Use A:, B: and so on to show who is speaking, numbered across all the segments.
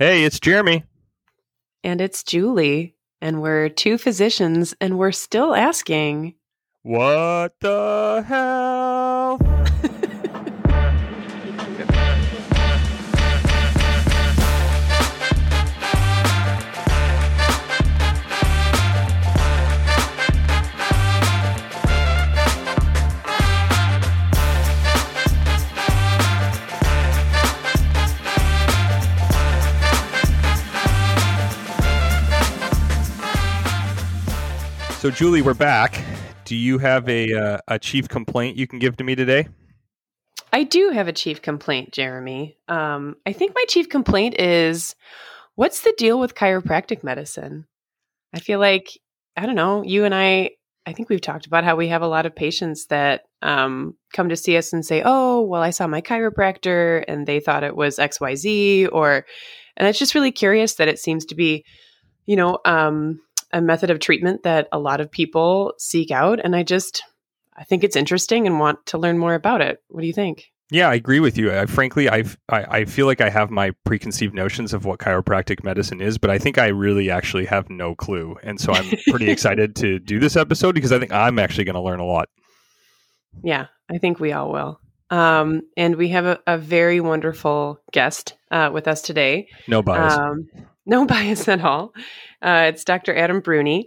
A: Hey, it's Jeremy.
B: And it's Julie. And we're two physicians, and we're still asking
A: What the Health? So, Julie, we're back. Do you have a uh, a chief complaint you can give to me today?
B: I do have a chief complaint, Jeremy. Um, I think my chief complaint is what's the deal with chiropractic medicine? I feel like, I don't know, you and I, I think we've talked about how we have a lot of patients that um, come to see us and say, oh, well, I saw my chiropractor and they thought it was XYZ, or, and it's just really curious that it seems to be, you know, um, a method of treatment that a lot of people seek out. And I just, I think it's interesting and want to learn more about it. What do you think?
A: Yeah, I agree with you. I, frankly, I've, I, I feel like I have my preconceived notions of what chiropractic medicine is, but I think I really actually have no clue. And so I'm pretty excited to do this episode because I think I'm actually going to learn a lot.
B: Yeah, I think we all will. Um, and we have a, a very wonderful guest uh, with us today.
A: No bias. Um,
B: no bias at all. Uh, it's Dr. Adam Bruene.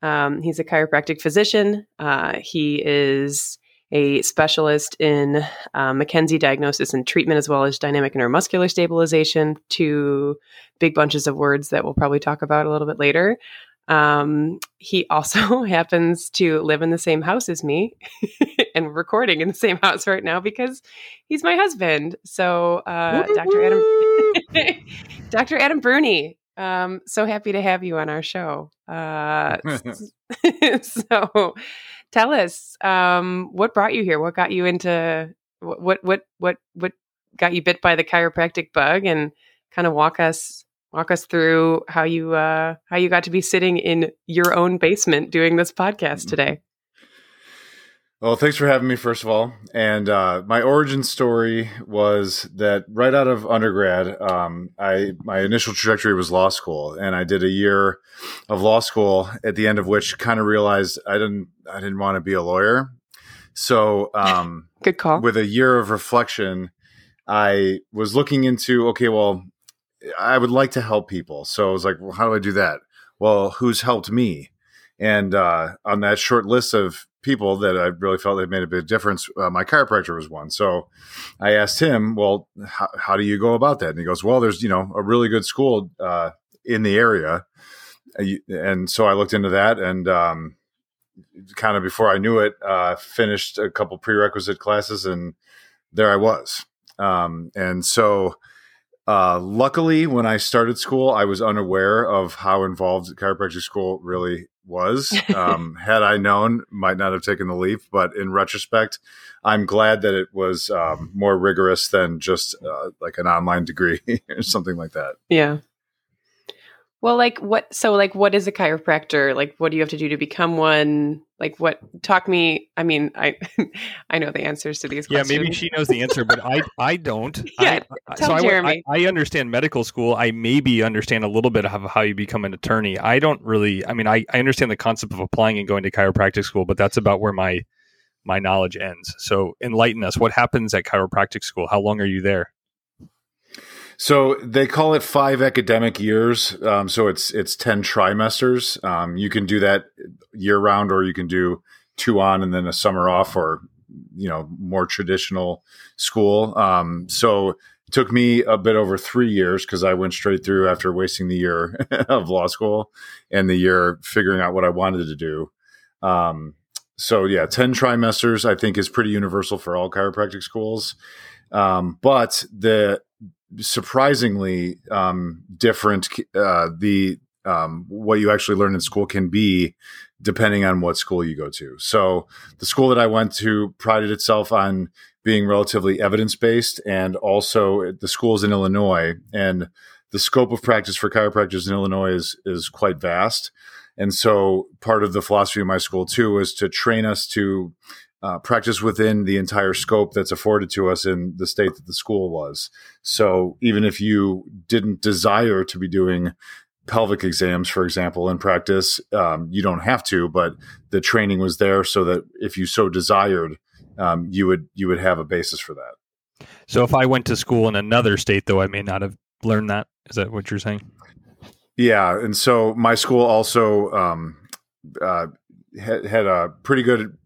B: Um, he's a chiropractic physician. Uh, he is a specialist in uh, McKenzie diagnosis and treatment, as well as dynamic neuromuscular stabilization, two big bunches of words that we'll probably talk about a little bit later. Um, he also happens to live in the same house as me and recording in the same house right now because he's my husband. So, uh, Dr. Adam, Dr. Adam Bruene, um, so happy to have you on our show. Uh, so, tell us um, what brought you here. What got you into what what what what got you bit by the chiropractic bug, and kind of walk us walk us through how you uh, how you got to be sitting in your own basement doing this podcast mm-hmm. today.
C: Well, thanks for having me, first of all. And uh, my origin story was that right out of undergrad, um, I my initial trajectory was law school, and I did a year of law school. At the end of which, kind of realized I didn't I didn't want to be a lawyer. So, um,
B: good call.
C: With a year of reflection, I was looking into okay, well, I would like to help people. So I was like, well, how do I do that? Well, who's helped me? And uh, on that short list of people that I really felt that made a big difference. Uh, my chiropractor was one. So I asked him, well, how, how, do you go about that? And he goes, well, there's, you know, a really good school uh, in the area. And so I looked into that and um, kind of before I knew it, uh, finished a couple prerequisite classes and there I was. Um, and so uh, luckily, when I started school, I was unaware of how involved chiropractic school really was. Um, had I known, might not have taken the leap. But in retrospect, I'm glad that it was um, more rigorous than just uh, like an online degree or something like that.
B: Yeah. Well, like what? So, like, what is a chiropractor? Like, what do you have to do to become one? Like, what? Talk me. I mean, I I know the answers to these.
A: Yeah,
B: questions.
A: maybe she knows the answer, but I I don't.
B: yeah, I, tell
A: so
B: Jeremy.
A: I, I, understand medical school. I maybe understand a little bit of how you become an attorney. I don't really. I mean, I I understand the concept of applying and going to chiropractic school, but that's about where my my knowledge ends. So, enlighten us. What happens at chiropractic school? How long are you there?
C: So they call it five academic years. Um, so it's it's ten trimesters. Um, you can do that year round, or you can do two on and then a summer off, or you know more traditional school. Um, so it took me a bit over three years because I went straight through after wasting the year of law school and the year figuring out what I wanted to do. Um, so yeah, ten trimesters I think is pretty universal for all chiropractic schools. Um, but the surprisingly um, different uh, the um, what you actually learn in school can be depending on what school you go to. So the school that I went to prided itself on being relatively evidence based, and also the schools in Illinois and the scope of practice for chiropractors in Illinois is is quite vast. And so part of the philosophy of my school too was to train us to uh, practice within the entire scope that's afforded to us in the state that the school was. So even if you didn't desire to be doing pelvic exams, for example, in practice, um, you don't have to, but the training was there so that if you so desired, um, you would you would have a basis for that.
A: So if I went to school in another state, though, I may not have learned that. Is that what you're saying?
C: Yeah, and so my school also um, uh, had, had a pretty good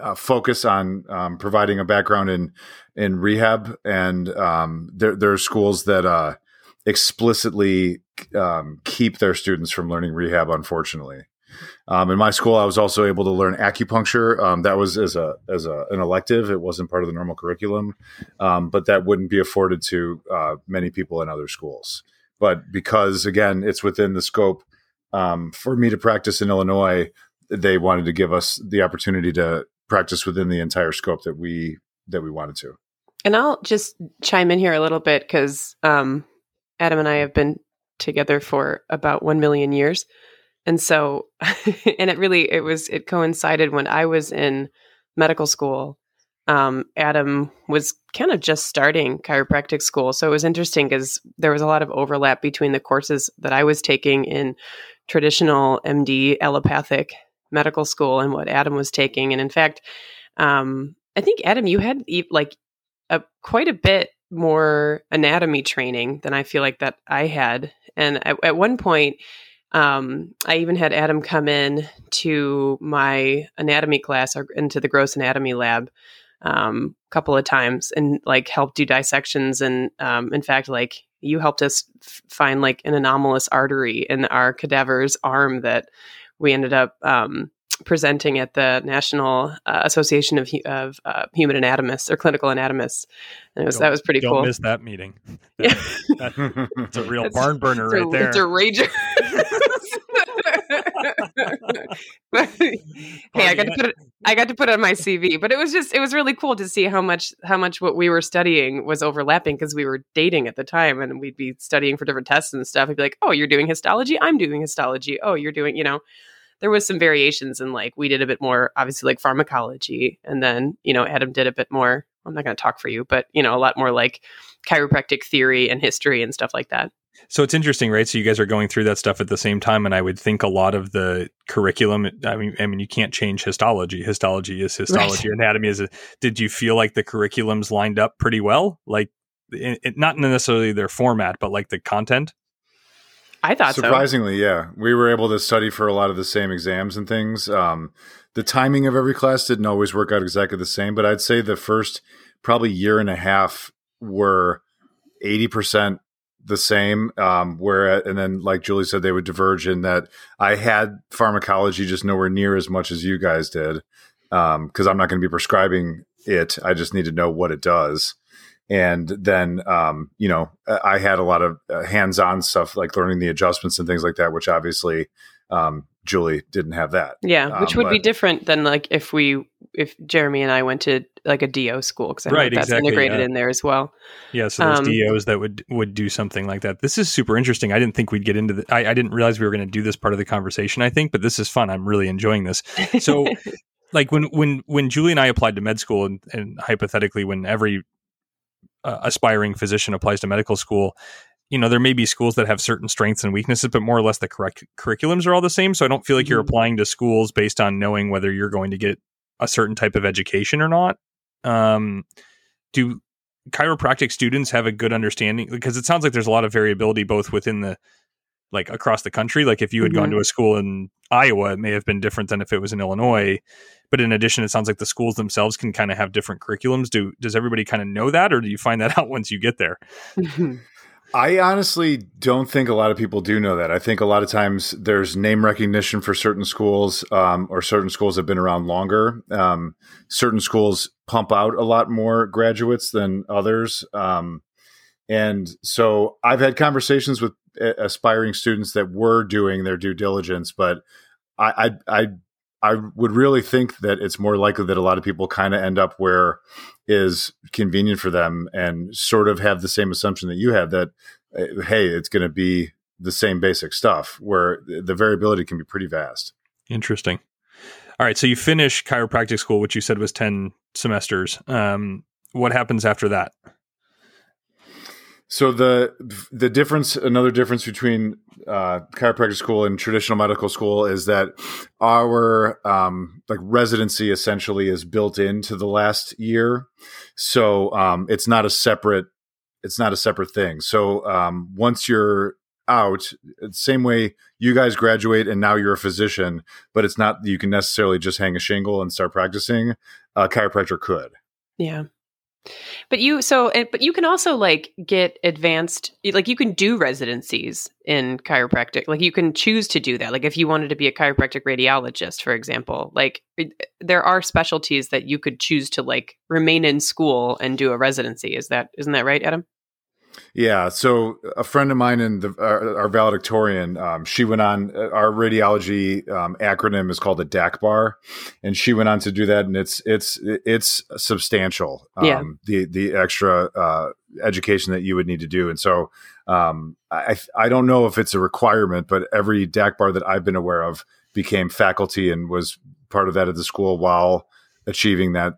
C: uh, focus on um, providing a background in in rehab, and um, there, there are schools that uh, explicitly um, keep their students from learning rehab. Unfortunately, um, in my school, I was also able to learn acupuncture. Um, that was as a as a, an elective; it wasn't part of the normal curriculum, um, but that wouldn't be afforded to uh, many people in other schools. But because again, it's within the scope for me to practice in Illinois, they wanted to give us the opportunity to practice within the entire scope that we that we wanted to.
B: And I'll just chime in here a little bit because um, Adam and I have been together for about one million years, and so and it really it was it coincided when I was in medical school. Um, Adam was kind of just starting chiropractic school, so it was interesting because there was a lot of overlap between the courses that I was taking in traditional MD allopathic medical school and what Adam was taking. And in fact, um, I think Adam, you had like a quite a bit more anatomy training than I feel like that I had. And at, at one point, um, I even had Adam come in to my anatomy class or into the gross anatomy lab um, a couple of times and like help do dissections. And um, in fact, like you helped us f- find like an anomalous artery in our cadaver's arm that we ended up um, presenting at the National uh, Association of, of uh, Human Anatomists or Clinical Anatomists, and was, that was pretty
A: don't
B: cool.
A: Miss that meeting. That, that, that's a real barn burner right
B: a,
A: there.
B: It's a rager. hey, I got to put it. I got to put it on my CV, but it was just it was really cool to see how much how much what we were studying was overlapping because we were dating at the time, and we'd be studying for different tests and stuff. I'd be like, "Oh, you're doing histology. I'm doing histology. Oh, you're doing you know." There was some variations and like we did a bit more obviously like pharmacology and then you know adam did a bit more i'm not going to talk for you but you know a lot more like chiropractic theory and history and stuff like that.
A: So it's interesting right? So you guys are going through that stuff at the same time and i would think a lot of the curriculum i mean i mean you can't change histology. Histology is histology. Right. anatomy is a, did you feel like the curriculums lined up pretty well? Like it, it, not necessarily their format but like the content
B: I thought
C: surprisingly,
B: so.
C: yeah, we were able to study for a lot of the same exams and things. Um, the timing of every class didn't always work out exactly the same, but I'd say the first probably year and a half were eighty percent the same. Um, where and then, like Julie said, they would diverge in that I had pharmacology just nowhere near as much as you guys did because um, I'm not going to be prescribing it. I just need to know what it does and then um, you know I had a lot of uh, hands-on stuff like learning the adjustments and things like that, which obviously um, Julie didn't have that.
B: Yeah, which um, would but, be different than like if we if Jeremy and I went to like a DO school because I know right, that's exactly, integrated yeah. in there as well.
A: Yeah, so there's um, DOs that would would do something like that. This is super interesting. I didn't think we'd get into the. I, I didn't realize we were going to do this part of the conversation. I think, but this is fun. I'm really enjoying this. So. like when when when Julie and I applied to med school, and, and hypothetically, when every uh, aspiring physician applies to medical school, you know, there may be schools that have certain strengths and weaknesses, but more or less the correct curriculums are all the same. So I don't feel like mm-hmm. you're applying to schools based on knowing whether you're going to get a certain type of education or not. Um, do chiropractic students have a good understanding? Because it sounds like there's a lot of variability both within the like across the country. Like if you had mm-hmm. gone to a school in Iowa, it may have been different than if it was in Illinois. But in addition, it sounds like the schools themselves can kind of have different curriculums. Do does everybody kind of know that, or do you find that out once you get there?
C: I honestly don't think a lot of people do know that. I think a lot of times there's name recognition for certain schools, um, or certain schools have been around longer. Um, certain schools pump out a lot more graduates than others. Um, and so I've had conversations with aspiring students that were doing their due diligence, but I, I, I, I would really think that it's more likely that a lot of people kind of end up where is convenient for them and sort of have the same assumption that you have that, uh, hey, it's going to be the same basic stuff where the variability can be pretty vast.
A: Interesting. All right, so you finish chiropractic school, which you said was ten semesters. Um, what happens after that?
C: So the the difference, another difference between uh, chiropractic school and traditional medical school is that our um, like residency essentially is built into the last year, so um, it's not a separate it's not a separate thing. So um, once you're out, same way you guys graduate and now you're a physician, but it's not you can necessarily just hang a shingle and start practicing. A chiropractor could.
B: Yeah. But you so but you can also like get advanced like you can do residencies in chiropractic. Like you can choose to do that. Like if you wanted to be a chiropractic radiologist, for example, like there are specialties that you could choose to like remain in school and do a residency. Is that isn't that right, Adam?
C: Yeah. So a friend of mine in the our, our valedictorian, um, she went on uh, our radiology um, acronym is called a DACBAR, and she went on to do that, and it's it's it's substantial. Um, yeah. The the extra uh, education that you would need to do, and so um, I I don't know if it's a requirement, but every DACBAR that I've been aware of became faculty and was part of that at the school while achieving that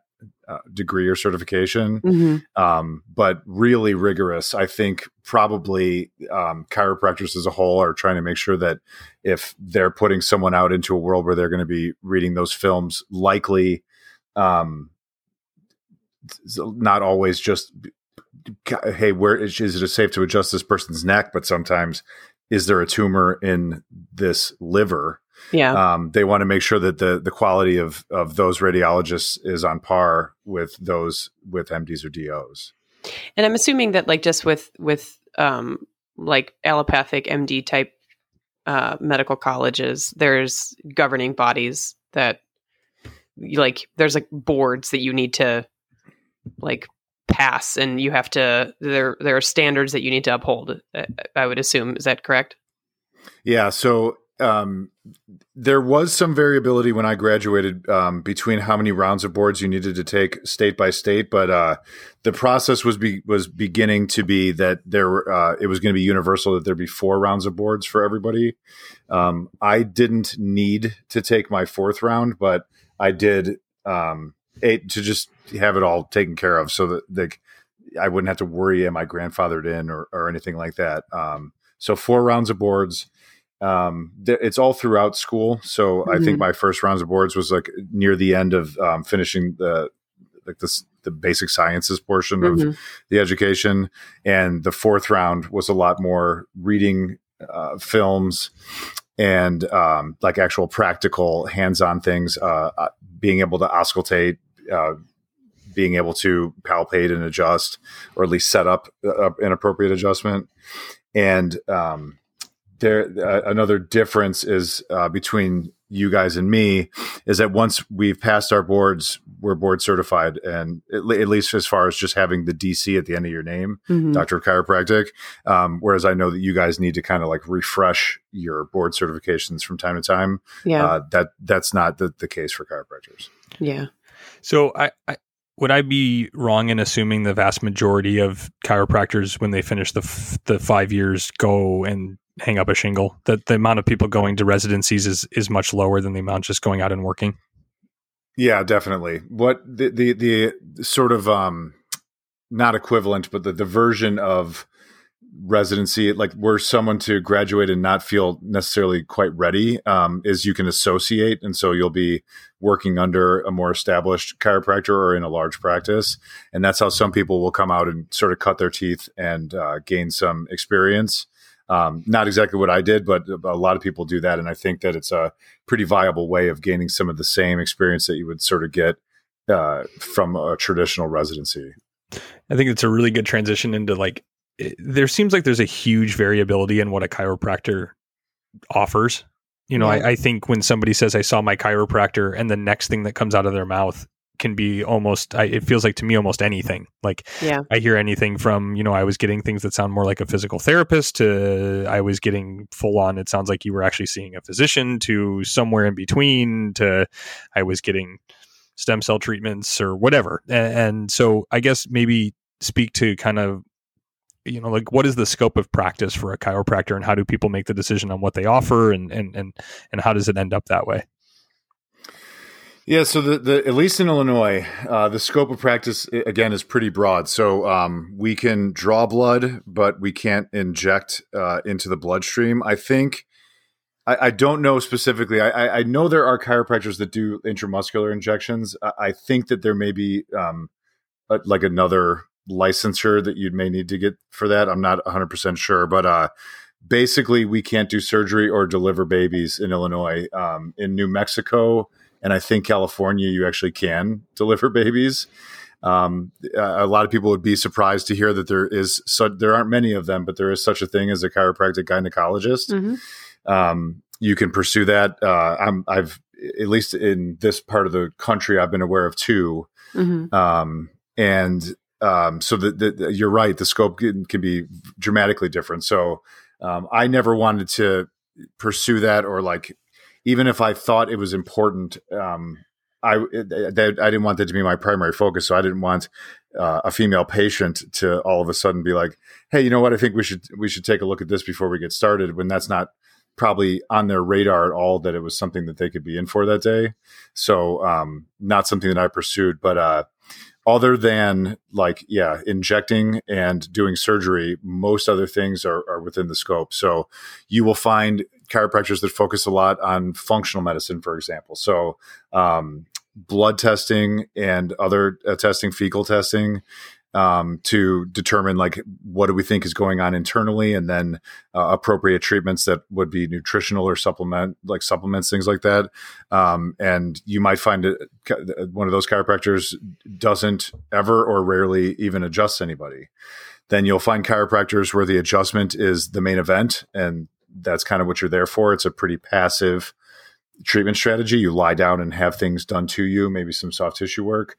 C: uh, degree or certification, mm-hmm. um, but really rigorous. I think probably um, chiropractors as a whole are trying to make sure that if they're putting someone out into a world where they're going to be reading those films, likely um, not always just hey, where is, is it safe to adjust this person's neck, but sometimes is there a tumor in this liver?
B: Yeah.
C: Um, they want to make sure that the the quality of of those radiologists is on par with those with MDs or DOs.
B: And I'm assuming that like just with with um, like allopathic MD type uh, medical colleges, there's governing bodies that like there's like boards that you need to like pass and you have to there there are standards that you need to uphold i would assume is that correct
C: yeah so um, there was some variability when I graduated um, between how many rounds of boards you needed to take state by state, but uh, the process was be, was beginning to be that there uh, it was going to be universal that there'd be four rounds of boards for everybody. Um, I didn't need to take my fourth round, but I did um, eight to just have it all taken care of, so that the, I wouldn't have to worry am I grandfathered in or, or anything like that. Um, so four rounds of boards um, th- it's all throughout school. So mm-hmm. I think mm-hmm. my first rounds of boards was like near the end of um, finishing the like this the basic sciences portion mm-hmm. of the education, and the fourth round was a lot more reading uh, films and um, like actual practical hands-on things, uh, uh being able to auscultate. Uh, being able to palpate and adjust, or at least set up uh, an appropriate adjustment, and um, there uh, another difference is uh, between you guys and me is that once we've passed our boards we're board certified. And at, at least as far as just having the dc at the end of your name mm-hmm. doctor of chiropractic. Um, whereas i know that you guys need to kind of like refresh your board certifications from time to time.
B: Yeah.
C: Uh, that that's not the, the case for chiropractors.
B: Yeah.
A: So I, I would I be wrong in assuming the vast majority of chiropractors, when they finish the f- the five years, go and hang up a shingle. That the amount of people going to residencies is is much lower than the amount just going out and working.
C: Yeah, definitely. What the the, the sort of um not equivalent, but the, the version of residency, like where someone to graduate and not feel necessarily quite ready, um, is you can associate, and so you'll be working under a more established chiropractor or in a large practice, and that's how some people will come out and sort of cut their teeth and uh, gain some experience. Um, not exactly what I did, but a lot of people do that, and I think that it's a pretty viable way of gaining some of the same experience that you would sort of get uh, from a traditional residency.
A: I think it's a really good transition into like it, there seems like there's a huge variability in what a chiropractor offers. You know. I, I think when somebody says I saw my chiropractor, and the next thing that comes out of their mouth can be almost I, it feels like to me almost anything. Like
B: yeah.
A: I hear anything from you know i was getting things that sound more like a physical therapist to i was getting full on it sounds like you were actually seeing a physician to somewhere in between to i was getting stem cell treatments or whatever. And, and so i guess maybe speak to kind of you know like what is the scope of practice for a chiropractor and how do people make the decision on what they offer and and and, and how does it end up that way
C: Yeah, so the, the at least in Illinois, uh, the scope of practice again is pretty broad. So um, we can draw blood, but we can't inject uh, into the bloodstream. I think I, I don't know specifically. I, I, know there are chiropractors that do intramuscular injections. I, I think that there may be um, a, like another licensure that you may need to get for that. I'm not 100 percent sure, but uh, basically, we can't do surgery or deliver babies in Illinois. Um, in New Mexico and I think California, you actually can deliver babies. Um, a lot of people would be surprised to hear that there is so, there aren't many of them, but there is such a thing as a chiropractic gynecologist. Mm-hmm. Um, you can pursue that. Uh, I'm, I've at least in this part of the country, I've been aware of 2 mm-hmm. um, and um, so the, the, you're right. The scope can, can be dramatically different. So um, I never wanted to pursue that or like even if I thought it was important, um, I that I didn't want that to be my primary focus. So I didn't want uh, a female patient to all of a sudden be like, "Hey, you know what? I think we should we should take a look at this before we get started." When that's not probably on their radar at all that it was something that they could be in for that day. So um, not something that I pursued, but uh, other than like yeah injecting and doing surgery most other things are, are within the scope. So you will find chiropractors that focus a lot on functional medicine for example. So um, blood testing and other uh, testing fecal testing um, to determine like what do we think is going on internally, and then uh, appropriate treatments that would be nutritional or supplement like supplements, things like that. Um, and you might find it one of those chiropractors doesn't ever or rarely even adjust anybody. Then you'll find chiropractors where the adjustment is the main event, and that's kind of what you're there for. It's a pretty passive treatment strategy. You lie down and have things done to you, maybe some soft tissue work.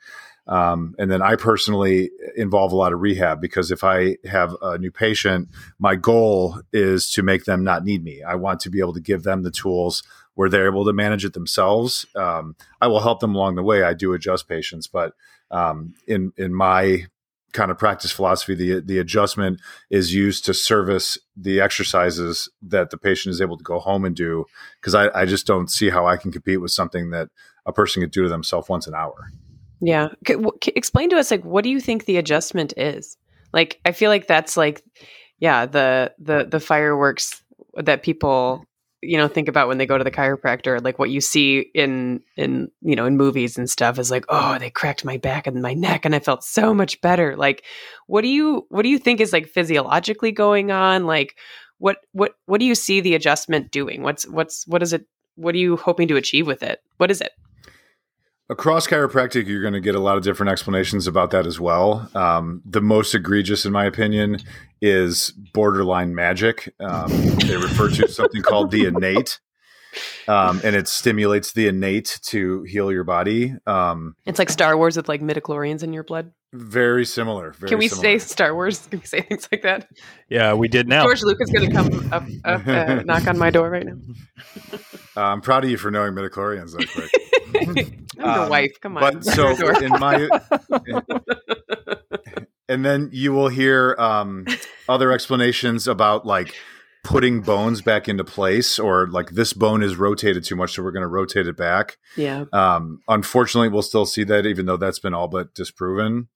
C: Um, and then I personally involve a lot of rehab because if I have a new patient, my goal is to make them not need me. I want to be able to give them the tools where they're able to manage it themselves. Um, I will help them along the way. I do adjust patients, but um, in in my kind of practice philosophy, the the adjustment is used to service the exercises that the patient is able to go home and do. Because I, I just don't see how I can compete with something that a person could do to themselves once an hour.
B: Yeah. C- c- explain to us like what do you think the adjustment is? Like I feel like that's like yeah, the the the fireworks that people you know think about when they go to the chiropractor like what you see in in you know in movies and stuff is like oh they cracked my back and my neck and i felt so much better. Like what do you what do you think is like physiologically going on? Like what what what do you see the adjustment doing? What's what's what is it what are you hoping to achieve with it? What is it
C: Across chiropractic, you're going to get a lot of different explanations about that as well. Um, the most egregious, in my opinion, is borderline magic. Um, they refer to something called the innate, um, and it stimulates the innate to heal your body. Um,
B: it's like Star Wars with like midichlorians in your blood.
C: Very similar. Very
B: Can we
C: similar.
B: say Star Wars? Can we say things like that?
A: Yeah, we did now.
B: George Lucas is going to come up, up uh, knock on my door right now.
C: Uh, I'm proud of you for knowing midichlorians that quick.
B: I'm your um, wife. Come
C: on. But so in my, and then you will hear um, other explanations about like putting bones back into place, or like this bone is rotated too much, so we're going to rotate it back.
B: Yeah.
C: Um, unfortunately, we'll still see that, even though that's been all but disproven.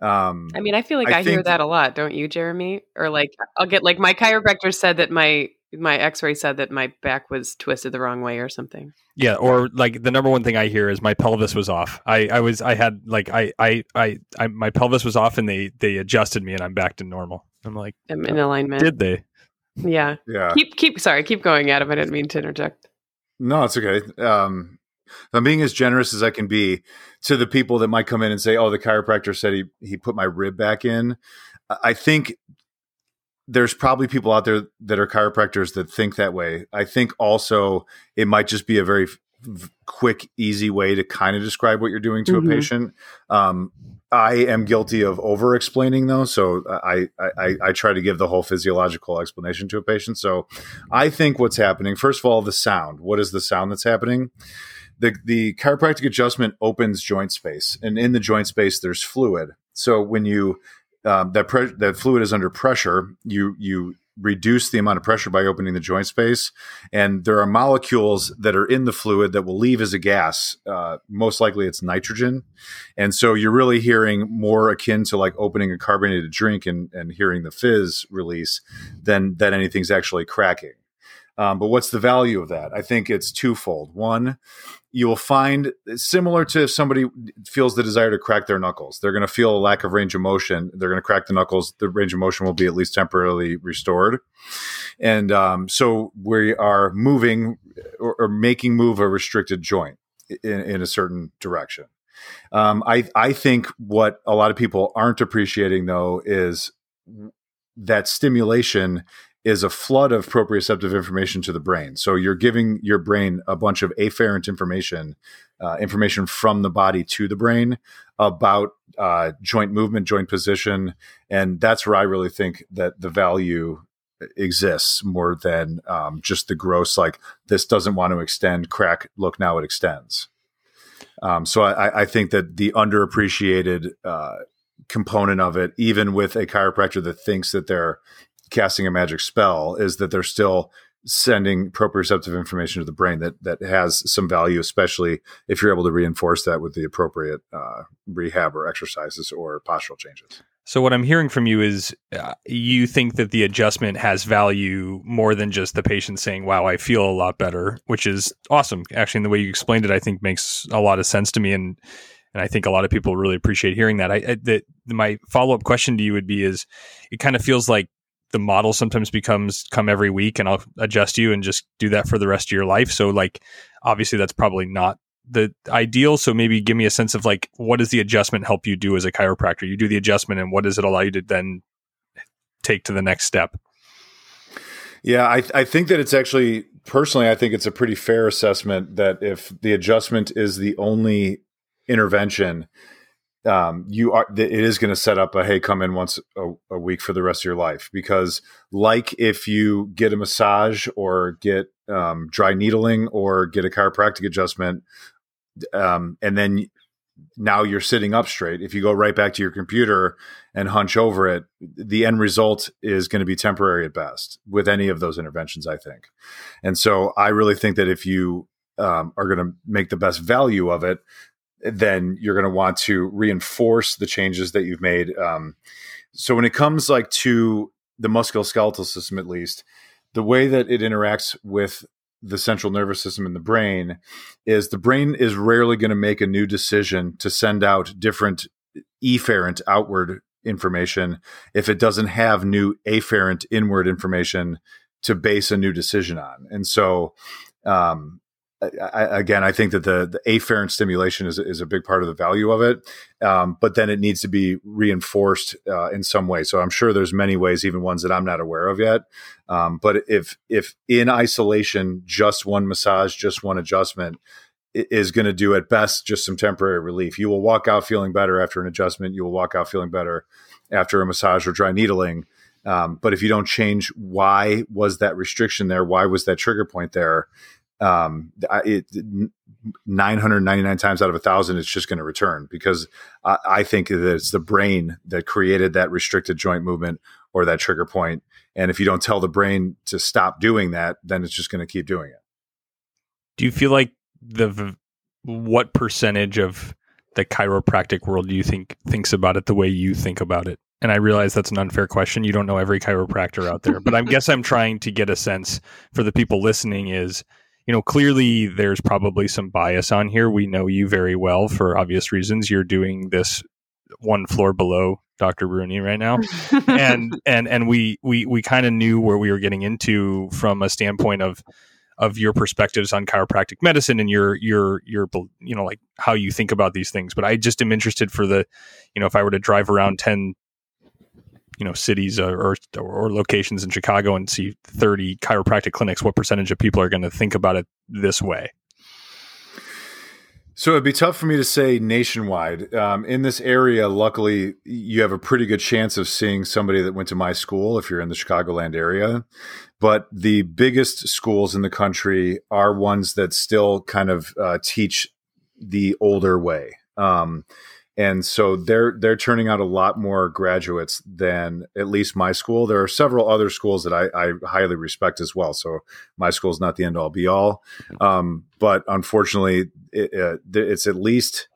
B: Um, I mean, I feel like I, I hear that a lot, don't you, Jeremy? Or like, I'll get like my chiropractor said that my my x-ray said that my back was twisted the wrong way or something
A: yeah or like the number one thing i hear is my pelvis was off i i was i had like i i i, I my pelvis was off and they they adjusted me and i'm back to normal i'm like
B: i'm in alignment
A: did they
B: yeah
C: yeah
B: keep keep sorry keep going adam i didn't mean to interject
C: no it's okay um I'm being as generous as I can be to the people that might come in and say, "Oh, the chiropractor said he he put my rib back in." I think there's probably people out there that are chiropractors that think that way. I think also it might just be a very quick, easy way to kind of describe what you're doing to mm-hmm. a patient. Um, I am guilty of over explaining though, so I, I I try to give the whole physiological explanation to a patient. So I think what's happening, first of all, the sound. What is the sound that's happening? The the chiropractic adjustment opens joint space, and in the joint space there's fluid. So when you um, that pre- that fluid is under pressure, you you reduce the amount of pressure by opening the joint space. And there are molecules that are in the fluid that will leave as a gas. Uh, most likely it's nitrogen. And so you're really hearing more akin to like opening a carbonated drink and, and hearing the fizz release than, than anything's actually cracking. Um, but what's the value of that? I think it's twofold. One, you will find similar to if somebody feels the desire to crack their knuckles, they're going to feel a lack of range of motion. They're going to crack the knuckles. The range of motion will be at least temporarily restored. And um, so we are moving or, or, making move a restricted joint in, in a certain direction. Um, I, I think what a lot of people aren't appreciating though is that stimulation is a flood of proprioceptive information to the brain. So you're giving your brain a bunch of afferent information, uh, information from the body to the brain about uh, joint movement, joint position, and that's where I really think that the value exists more than um, just the gross like this doesn't want to extend crack look now it extends um, so I, I, think that the underappreciated uh, component of it even with a chiropractor that thinks that they're casting a magic spell is that they're still sending proprioceptive information to the brain that that has some value, especially if you're able to reinforce that with the appropriate uh, rehab or exercises or postural changes.
A: So what I'm hearing from you is uh, you think that the adjustment has value more than just the patient saying, "Wow, I feel a lot better," which is awesome. Actually, in the way you explained it, I think makes a lot of sense to me, and and I think a lot of people really appreciate hearing that. I, I that my follow up question to you would be: is it kind of feels like the model sometimes becomes come every week and I'll adjust you and just do that for the rest of your life. So like obviously that's probably not the ideal. So maybe give me a sense of like what does the adjustment help you do as a chiropractor? You do the adjustment and what does it allow you to then take to the next step?
C: Yeah, I, I think that it's actually personally, I think it's a pretty fair assessment that if the adjustment is the only intervention, um, you are it is going to set up a hey come in once a, a, week for the rest of your life. Because like if you get a massage or get um, dry needling or get a chiropractic adjustment um, and then now you're sitting up straight if you go right back to your computer and hunch over it the end result is going to be temporary at best with any of those interventions i think. And so i really think that if you um, are going to make the best value of it then you're going to want to reinforce the changes that you've made. Um, so when it comes like to the musculoskeletal system, at least the way that it interacts with the central nervous system in the brain is the brain is rarely going to make a new decision to send out different efferent outward information if it doesn't have new afferent inward information to base a new decision on. And so um, I, again, I think that the, the afferent stimulation is, is a big part of the value of it, um, but then it needs to be reinforced uh, in some way. So I'm sure there's many ways, even ones that I'm not aware of yet. Um, but if if in isolation, just one massage, just one adjustment is going to do at best just some temporary relief. You will walk out feeling better after an adjustment. You will walk out feeling better after a massage or dry needling. Um, but if you don't change why was that restriction there, why was that trigger point there, um, it, 999 times out of a thousand, it's just going to return because I, I, think that it's the brain that created that restricted joint movement or that trigger point. And if you don't tell the brain to stop doing that, then it's just going to keep doing it.
A: Do you feel like the what percentage of the chiropractic world do you think thinks about it the way you think about it? And I realize that's an unfair question. You don't know every chiropractor out there, but I guess I'm trying to get a sense for the people listening is you know, clearly there's probably some bias on here. We know you very well for obvious reasons. You're doing this one floor below Dr. Bruene right now. and and and we we we kind of knew where we were getting into from a standpoint of of your perspectives on chiropractic medicine and your your your you know like how you think about these things but i just am interested for the you know if i were to drive around 10 you know cities or, or, or locations in Chicago and see 30 chiropractic clinics, what percentage of people are going to think about it this way?
C: So it'd be tough for me to say nationwide. Um, in this area, luckily, you have a pretty good chance of seeing somebody that went to my school if you're in the Chicagoland area. But the biggest schools in the country are ones that still kind of uh, teach the older way. Um, and so they're they're turning out a lot more graduates than at least my school. There are several other schools that I, I highly respect as well. So my school is not the end all be all, um, but unfortunately, it, uh, it's at least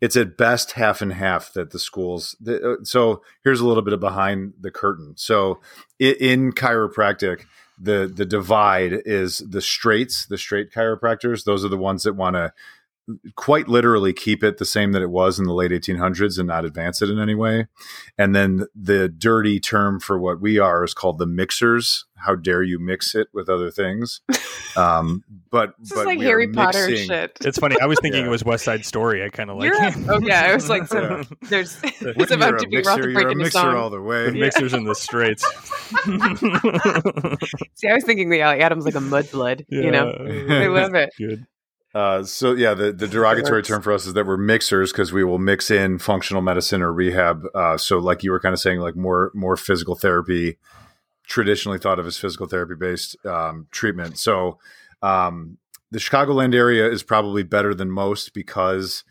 C: it's at best half and half that the schools. The, uh, so here's a little bit of behind the curtain. So in, in chiropractic the the divide is the straights, the straight chiropractors. Those are the ones that want to quite literally keep it the same that it was in the late 1800s and not advance it in any way. And then the dirty term for what we are is called the mixers. How dare you mix it with other things? Um, but
B: This
C: but
B: is like Harry Potter
C: mixing-
B: shit.
A: It's funny. I was thinking
C: Yeah.
A: it was West Side Story. I kind of like
B: You're a- oh yeah, I was like, so
C: Yeah.
B: there's it's about to be
C: mixer,
B: Ralph
C: you're a mixer
B: song.
C: all the way.
A: the mixers in the straights.
B: See, I was thinking the Adam's like a mudblood. You know, I love it.
A: Good.
C: Uh, so yeah, the, the derogatory term for us is that we're mixers because we will mix in functional medicine or rehab. Uh, so like you were kind of saying, like more more physical therapy, traditionally thought of as physical therapy based um, treatment. So um, the Chicagoland area is probably better than most because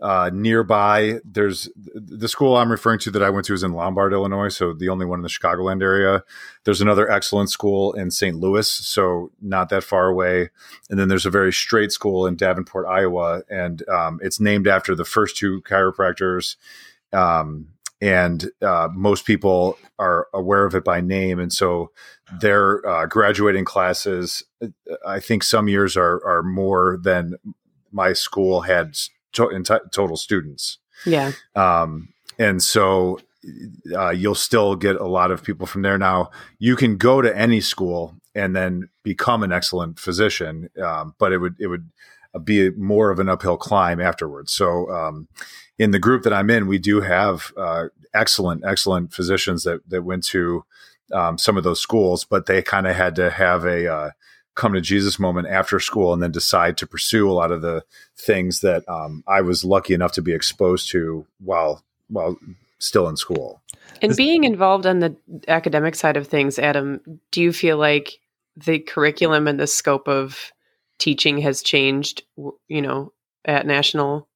C: uh, nearby there's the school I'm referring to that I went to is in Lombard, Illinois. So the only one in the Chicagoland area. There's another excellent school in St. Louis, so not that far away. And then there's a very straight school in Davenport, Iowa, and um, it's named after the first two chiropractors. Um, and uh, most people are aware of it by name, and so their uh, graduating classes, I think, some years are are more than my school had to- in t- total students.
B: Yeah,
C: Um, and so uh, you'll still get a lot of people from there. Now, you can go to any school and then become an excellent physician, um, but it would it would be more of an uphill climb afterwards. So, um, in the group that I'm in, we do have uh, excellent excellent physicians that that went to um, some of those schools, but they kind of had to have a uh, come to Jesus moment after school and then decide to pursue a lot of the things that um, I was lucky enough to be exposed to while while still in school.
B: and
A: This-
B: being involved on the academic side of things, Adam, do you feel like the curriculum and the scope of teaching has changed? You know, at national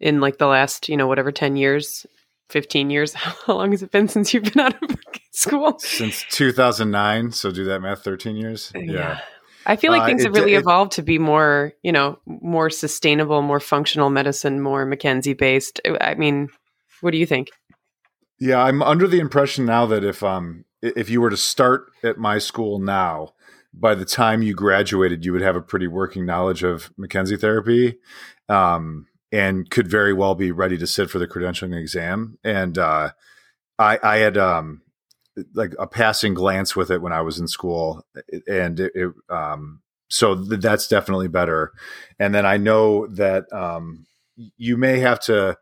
B: in like the last you know whatever ten years. 15 years how long has it been since you've been out of school
C: Since 2009, so do that math, 13 years. Yeah.
B: I feel like
C: Uh,
B: things
C: it-
B: have really
C: it-
B: evolved to be more, you know, more sustainable, more functional medicine, more McKenzie based. I mean, what do you think?
C: Yeah, I'm under the impression now that if um if you were to start at my school now, by the time you graduated, you would have a pretty working knowledge of McKenzie therapy, um, and could very well be ready to sit for the credentialing exam. And uh, I, I had um like a passing glance with it when I was in school, and it, it um so th- that's definitely better. And then I know that um you may have to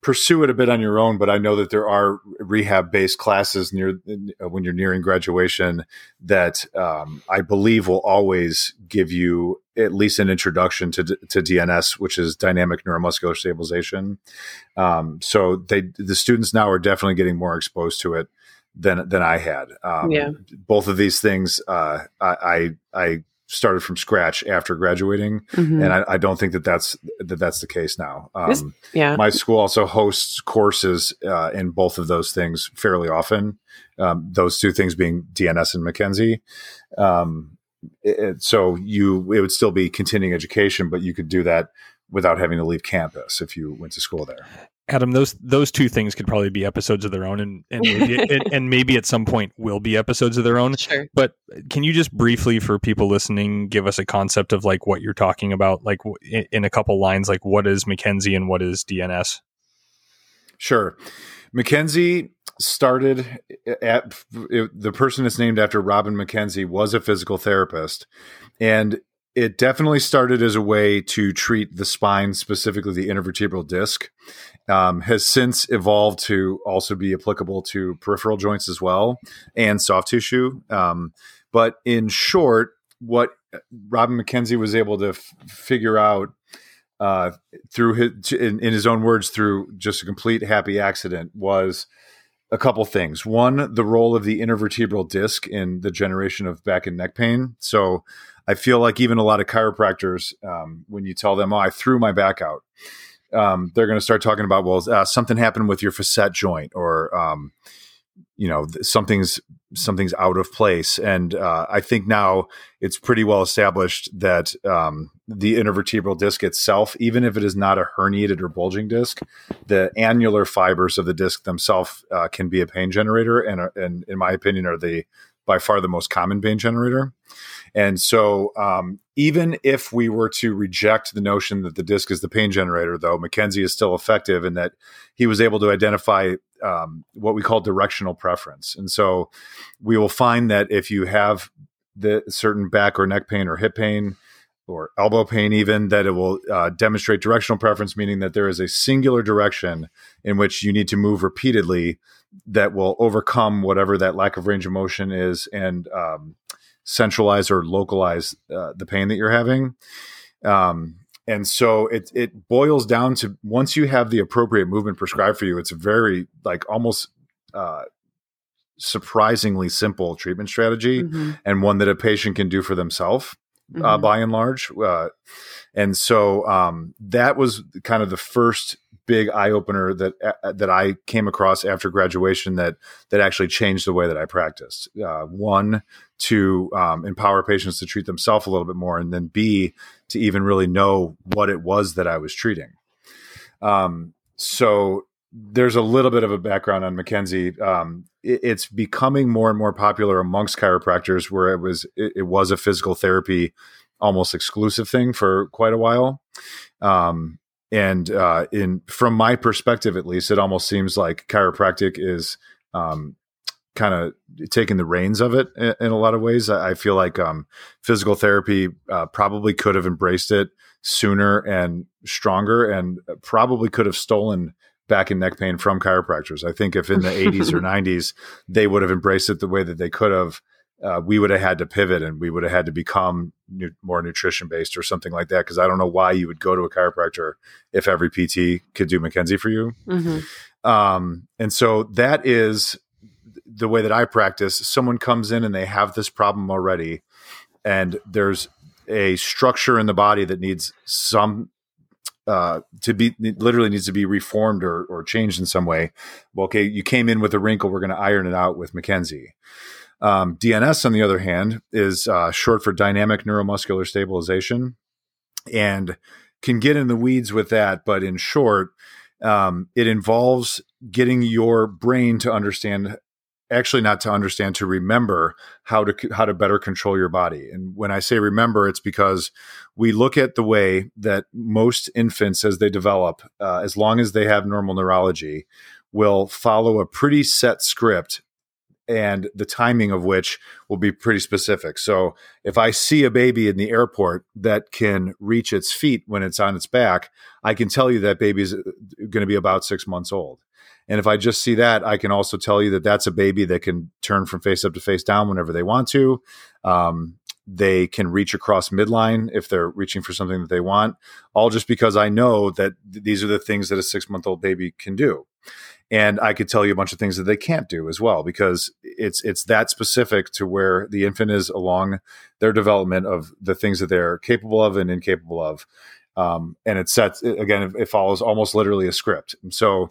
C: pursue it a bit on your own, but I know that there are rehab based classes near when you're nearing graduation that um, I believe will always give you at least an introduction to to DNS, which is dynamic neuromuscular stabilization. Um, so they the students now are definitely getting more exposed to it than than I had. Um,
B: Yeah.
C: Both of these things, uh, I, I I started from scratch after graduating,
B: Mhm.
C: and I, I don't think that that's that that's the case now.
B: This-
C: Um,
B: yeah.
C: my school also hosts courses uh, in both of those things fairly often. Um, those two things being DNS and McKenzie. Um, it- it- so you it would still be continuing education, but you could do that without having to leave campus if you went to school there.
A: Adam, those those two things could probably be episodes of their own, and and maybe, and, and maybe at some point will be episodes of their own.
B: Sure.
A: But can you just briefly, for people listening, give us a concept of like what you're talking about, like w- in, in a couple lines, like what is McKenzie and what is DNS?
C: Sure. McKenzie started at it, the person that's named after Robin McKenzie was a physical therapist. And it definitely started as a way to treat the spine, specifically the intervertebral disc. Um, has since evolved to also be applicable to peripheral joints as well and soft tissue. Um, but in short, what Robin McKenzie was able to f- figure out uh, through his, in, in his own words, through just a complete happy accident, was a couple things. One, the role of the intervertebral disc in the generation of back and neck pain. So I feel like even a lot of chiropractors, um, when you tell them, "Oh, I threw my back out," um, they're going to start talking about well, uh, something happened with your facet joint, or um, you know, something's something's out of place. And uh, I think now it's pretty well established that um, the intervertebral disc itself, even if it is not a herniated or bulging disc, the annular fibers of the disc themselves uh, can be a pain generator, and, uh, and in my opinion, are the by far the most common pain generator. And so, um, even if we were to reject the notion that the disc is the pain generator, though, McKenzie is still effective in that he was able to identify um, what we call directional preference. And so, we will find that if you have the certain back or neck pain or hip pain, or elbow pain, even that it will uh, demonstrate directional preference, meaning that there is a singular direction in which you need to move repeatedly that will overcome whatever that lack of range of motion is and um, centralize or localize uh, the pain that you're having. Um, and so it it boils down to once you have the appropriate movement prescribed for you, it's a very like almost uh, surprisingly simple treatment strategy mm-hmm. and one that a patient can do for themselves. Uh, mm-hmm. Uh, by and large, uh, and so um, that was kind of the first big eye opener that uh, that I came across after graduation that that actually changed the way that I practiced. Uh, one to um, empower patients to treat themselves a little bit more, and then B to even really know what it was that I was treating. Um, so there's a little bit of a background on McKenzie. Um, it, it's becoming more and more popular amongst chiropractors, where it was it, it was a physical therapy almost exclusive thing for quite a while. Um, and uh, in from my perspective at least it almost seems like chiropractic is um, kind of taking the reins of it in, in, a lot of ways i, I feel like um, physical therapy uh, probably could have embraced it sooner and stronger and probably could have stolen back and neck pain from chiropractors i think if in the 80s or 90s they would have embraced it the way that they could have uh, we would have had to pivot and we would have had to become nu- more nutrition based or something like that. Because I don't know why you would go to a chiropractor if every PT could do McKenzie for you. Mm-hmm. Um, and so that is the way that I practice. Someone comes in and they have this problem already, and there's a structure in the body that needs some uh, to be literally needs to be reformed or, or changed in some way. Well, okay, you came in with a wrinkle. We're going to iron it out with McKenzie. Um, DNS, on the other hand, is uh, short for dynamic neuromuscular stabilization and can get in the weeds with that. But in short, um, it involves getting your brain to understand actually not to understand to remember how to how to better control your body and when i say remember it's because we look at the way that most infants as they develop uh, as long as they have normal neurology will follow a pretty set script and the timing of which will be pretty specific. So if I see a baby in the airport that can reach its feet when it's on its back, I can tell you that baby is uh, going to be about six months old. And if I just see that, I can also tell you that that's a baby that can turn from face up to face down whenever they want to. Um, they can reach across midline if they're reaching for something that they want, all just because I know that th- these are the things that a six month old baby can do and I could tell you a bunch of things that they can't do as well because it's it's that specific to where the infant is along their development of the things that they're capable of and incapable of, um, and it sets again it follows almost literally a script. So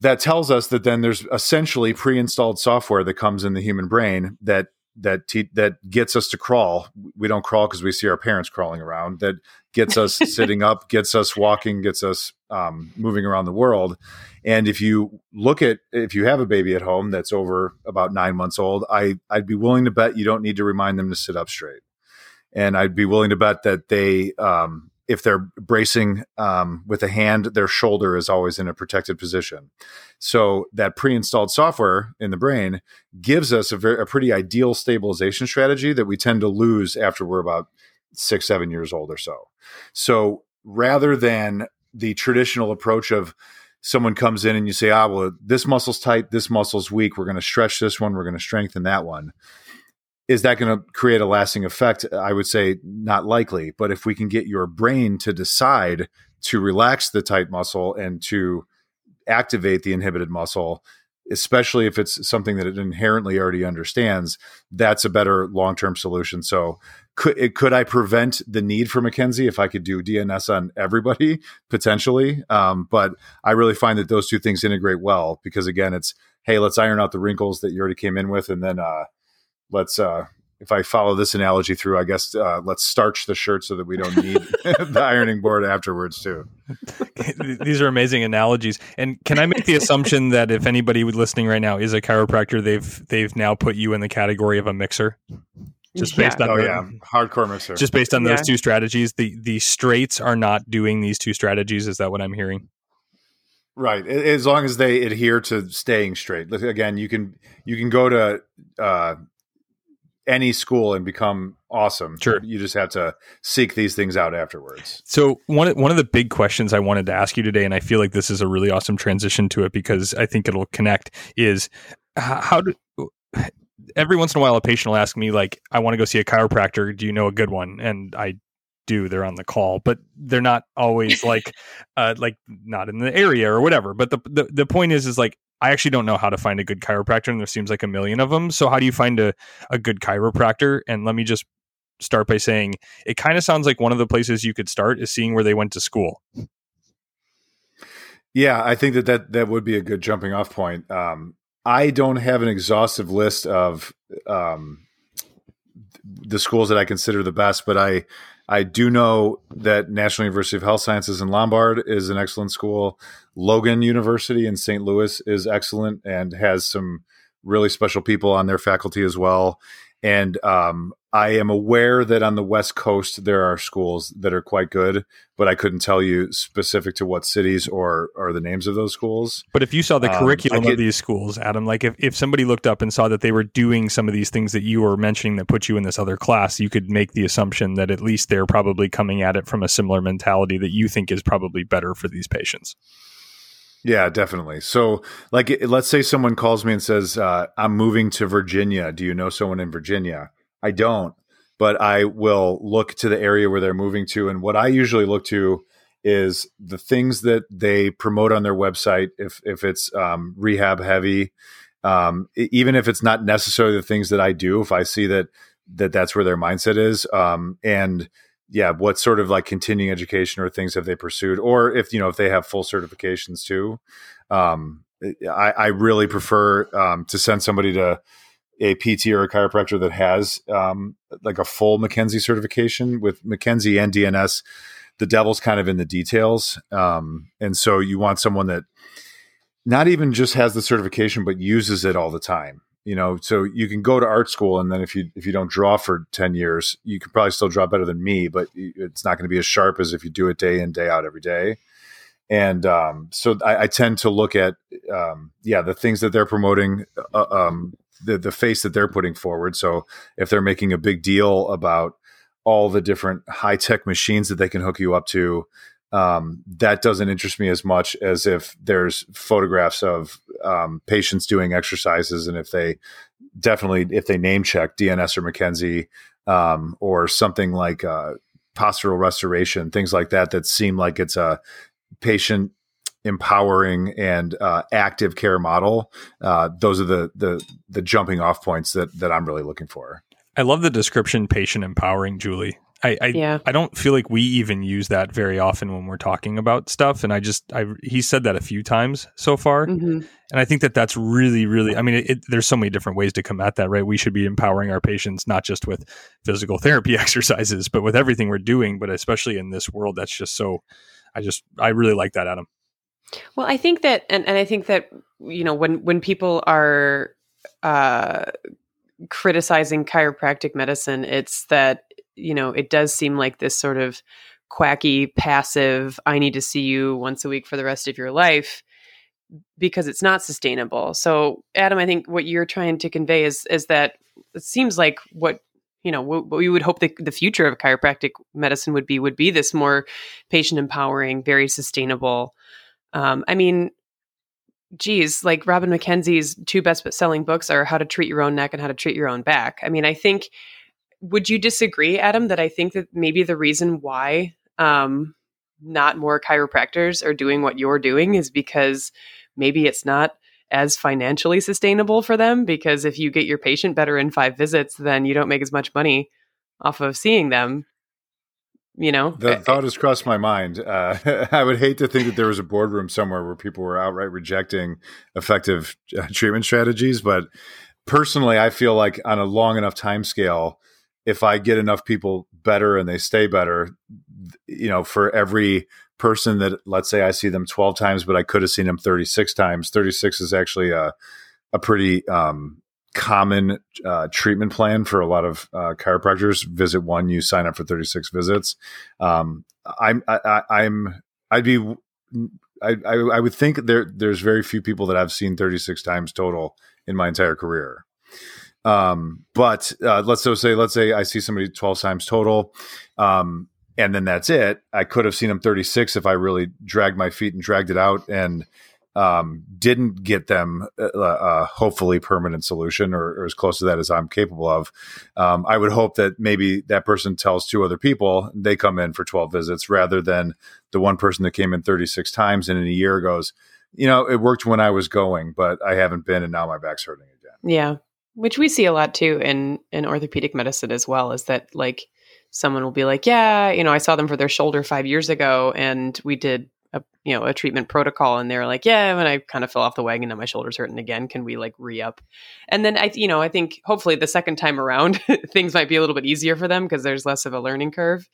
C: that tells us that then there's essentially pre-installed software that comes in the human brain that that te- that gets us to crawl. We don't crawl because we see our parents crawling around. That gets us sitting up, gets us walking, gets us um, moving around the world. And if you look at if you have a baby at home that's over about nine months old, I I'd be willing to bet you don't need to remind them to sit up straight. And I'd be willing to bet that they um, if they're bracing um, with a hand, their shoulder is always in a protected position. So that pre-installed software in the brain gives us a, very, a pretty ideal stabilization strategy that we tend to lose after we're about six, seven years old or so. So rather than the traditional approach of someone comes in and you say, ah, well, this muscle's tight, this muscle's weak, we're going to stretch this one, we're going to strengthen that one is that going to create a lasting effect? I would say not likely. But if we can get your brain to decide to relax the tight muscle and to activate the inhibited muscle, especially if it's something that it inherently already understands, that's a better long term solution. So, could it, could I prevent the need for McKenzie if I could do DNS on everybody potentially? Um, but I really find that those two things integrate well because again, it's hey, let's iron out the wrinkles that you already came in with, and then uh, let's uh, if I follow this analogy through, I guess uh, let's starch the shirt so that we don't need the ironing board afterwards too.
A: These are amazing analogies. And can I make the assumption that if anybody listening right now is a chiropractor, they've they've now put you in the category of a mixer?
C: Just based yeah. on oh the, yeah, hardcore mixer.
A: Just based on yeah. those two strategies, the the straights are not doing these two strategies. Is that what I'm hearing?
C: Right. As long as they adhere to staying straight. Again, you can you can go to uh, any school and become awesome.
A: Sure.
C: You just have to seek these things out afterwards.
A: So one one of the big questions I wanted to ask you today, and I feel like this is a really awesome transition to it because I think it'll connect, is how do every once in a while a patient will ask me like, I want to go see a chiropractor. Do you know a good one? And I do they're on the call but they're not always like uh like not in the area or whatever but the, the the point is is like I actually don't know how to find a good chiropractor, and there seems like a million of them. So, how do you find a, a good chiropractor? And let me just start by saying it kind of sounds like one of the places you could start is seeing where they went to school.
C: Yeah, I think that that, that would be a good jumping off point. Um, I don't have an exhaustive list of um, the schools that I consider the best, but I I do know that National University of Health Sciences in Lombard is an excellent school. Logan University in St. Louis is excellent and has some really special people on their faculty as well. And um, I am aware that on the West Coast there are schools that are quite good, but I couldn't tell you specific to what cities or or the names of those schools.
A: But if you saw the um, curriculum of these schools, Adam, like if, if somebody looked up and saw that they were doing some of these things that you were mentioning that put you in this other class, you could make the assumption that at least they're probably coming at it from a similar mentality that you think is probably better for these patients.
C: Yeah, definitely. So, like, let's say someone calls me and says, uh, "I'm moving to Virginia. Do you know someone in Virginia?" I don't, but I will look to the area where they're moving to, and what I usually look to is the things that they promote on their website. If if it's um, rehab heavy, um, even if it's not necessarily the things that I do, if I see that that that's where their mindset is, um, and yeah, what sort of like continuing education or things have they pursued, or if you know if they have full certifications too. Um, I, I, really prefer um, to send somebody to a PT or a chiropractor that has um, like a full McKenzie certification. With McKenzie and DNS. The devil's kind of in the details, um, and so you want someone that not even just has the certification but uses it all the time you know? So you can go to art school and then if you if you don't draw for 10 years you can probably still draw better than me but it's not going to be as sharp as if you do it day in day out every day. And um, so I, I, tend to look at um, yeah the things that they're promoting uh, um, the the face that they're putting forward. So if they're making a big deal about all the different high tech machines that they can hook you up to um, that doesn't interest me as much as if there's photographs of um, patients doing exercises and if they definitely if they name check DNS or McKenzie um, or something like uh, postural restoration, things like that that seem like it's a patient empowering and uh, active care model. Uh, those are the the the jumping off points that that I'm really looking for.
A: I love the description patient empowering, Julie. I I, yeah. I don't feel like we even use that very often when we're talking about stuff. And I just I he said that a few times so far, mm-hmm. and I think that that's really really. I mean, it, it, there's so many different ways to come at that, right? We should be empowering our patients not just with physical therapy exercises, but with everything we're doing. But especially in this world, that's just so. I just I really like that, Adam.
B: Well, I think that, and, and I think that you know when when people are uh, criticizing chiropractic medicine, it's that you know, it does seem like this sort of quacky, passive, I need to see you once a week for the rest of your life because it's not sustainable. So, Adam, I think what you're trying to convey is is that it seems like what you know what, we would hope the, the future of chiropractic medicine would be would be this more patient empowering, very sustainable. Um, I mean, geez, like Robin McKenzie's two best selling books are How to Treat Your Own Neck and How to Treat Your Own Back. I mean, I think would you disagree, Adam, that I think that maybe the reason why um, not more chiropractors are doing what you're doing is because maybe it's not as financially sustainable for them because if you get your patient better in five visits, then you don't make as much money off of seeing them. You know,
C: the thought has crossed my mind. Uh, I would hate to think that there was a boardroom somewhere where people were outright rejecting effective uh, treatment strategies. But personally, I feel like on a long enough time scale, if I get enough people better and they stay better, you know, for every person that let's say I see them 12 times, but I could have seen them 36 times. 36 is actually a, a pretty um, common uh, treatment plan for a lot of uh, chiropractors. Visit one, you sign up for 36 visits. Um, I'm, I, I'm, I'd be, I, I, I would think there, there's very few people that I've seen 36 times total in my entire career. Um, but uh, let's so say, let's say I see somebody 12 times total. Um, and then that's it. I could have seen him 36 if I really dragged my feet and dragged it out and um, didn't get them a, uh, a hopefully permanent solution or, or, as close to that as I'm capable of. Um, I would hope that maybe that person tells two other people they come in for 12 visits rather than the one person that came in 36 times and in a year goes, you know, it worked when I was going, but I haven't been and now my back's hurting again.
B: Yeah. Which we see a lot too in, in orthopedic medicine as well is that like someone will be like, yeah, you know, I saw them for their shoulder five years ago and we did a, you know, a treatment protocol and they're like, yeah, when I kind of fell off the wagon and my shoulder's hurting again, can we like re up? And then I, you know, I think hopefully the second time around things might be a little bit easier for them because there's less of a learning curve.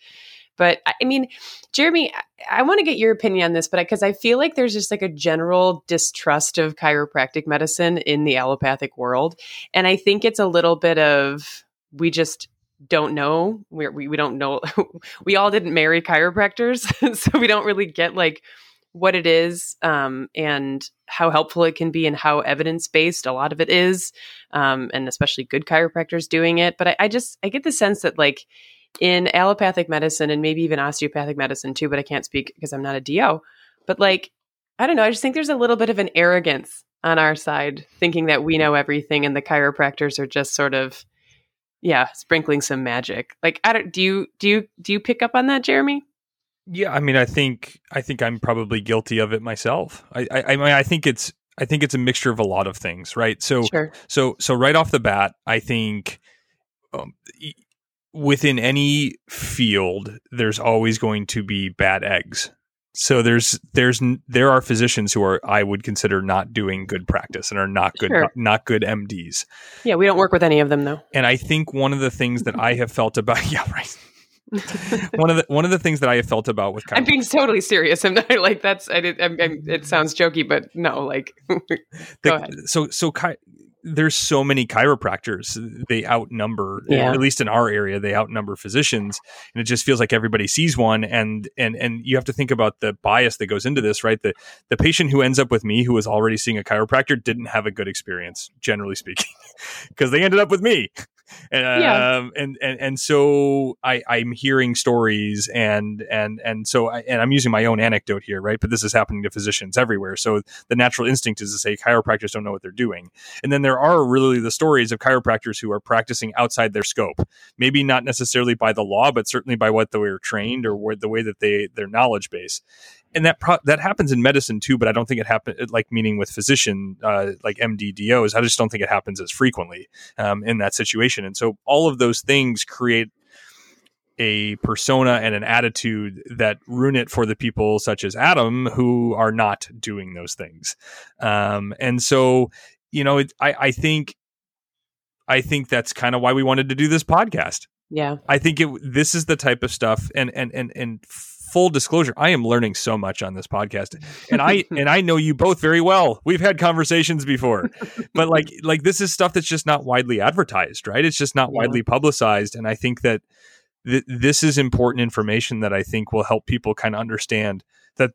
B: But I mean, Jeremy, I, I want to get your opinion on this, but because I, I feel like there's just like a general distrust of chiropractic medicine in the allopathic world. And I think it's a little bit of, we just don't know. We're, we we don't know. we all didn't marry chiropractors, so we don't really get like what it is um, and how helpful it can be and how evidence based a lot of it is, um, and especially good chiropractors doing it. But I, I just I get the sense that like in allopathic medicine and maybe even osteopathic medicine too, but I can't speak because I'm not a DO. But like I don't know, I just think there's a little bit of an arrogance on our side, thinking that we know everything and the chiropractors are just sort of yeah, sprinkling some magic. Like I don't do you do you do you pick up on that, Jeremy?
A: Yeah, I mean, I think I think I'm probably guilty of it myself. I I, I mean, I think it's I think it's a mixture of a lot of things, right? So sure. so so right off the bat, I think um, within any field, there's always going to be bad eggs, so there's there's there are physicians who are I would consider not doing good practice and are not good sure. not, not, good MDs.
B: Yeah, we don't work with any of them though.
A: And I think one of the things that I have felt about yeah right. one of the one of the things that I have felt about with
B: I'm being totally serious. I'm not like that's I did. I'm, I'm, it sounds jokey, but no, like go
A: the,
B: ahead.
A: So so there's so many chiropractors they outnumber yeah. at least in our area they outnumber physicians and it just feels like everybody sees one and and and you have to think about the bias that goes into this right the the patient who ends up with me who was already seeing a chiropractor didn't have a good experience generally speaking because they ended up with me and, yeah. Um, and and and so I I'm hearing stories and and and so I, and I'm using my own anecdote here, right? But this is happening to physicians everywhere. So the natural instinct is to say chiropractors don't know what they're doing, and then there are really the stories of chiropractors who are practicing outside their scope, maybe not necessarily by the law, but certainly by what they were trained or the way that they their knowledge base and that pro- that happens in medicine too, but I don't think it happens like meaning with physician uh, like MDDOs. I just don't think it happens as frequently um, in that situation. And so all of those things create a persona and an attitude that ruin it for the people such as Adam who are not doing those things. Um, and so you know, it, I, I think I think that's kind of why we wanted to do this podcast.
B: Yeah.
A: I think it this is the type of stuff and and and and full disclosure, I am learning so much on this podcast, and I and I know you both very well. We've had conversations before, but like like this is stuff that's just not widely advertised, right? It's just not yeah. widely publicized, and I think that th- this is important information that I think will help people kind of understand that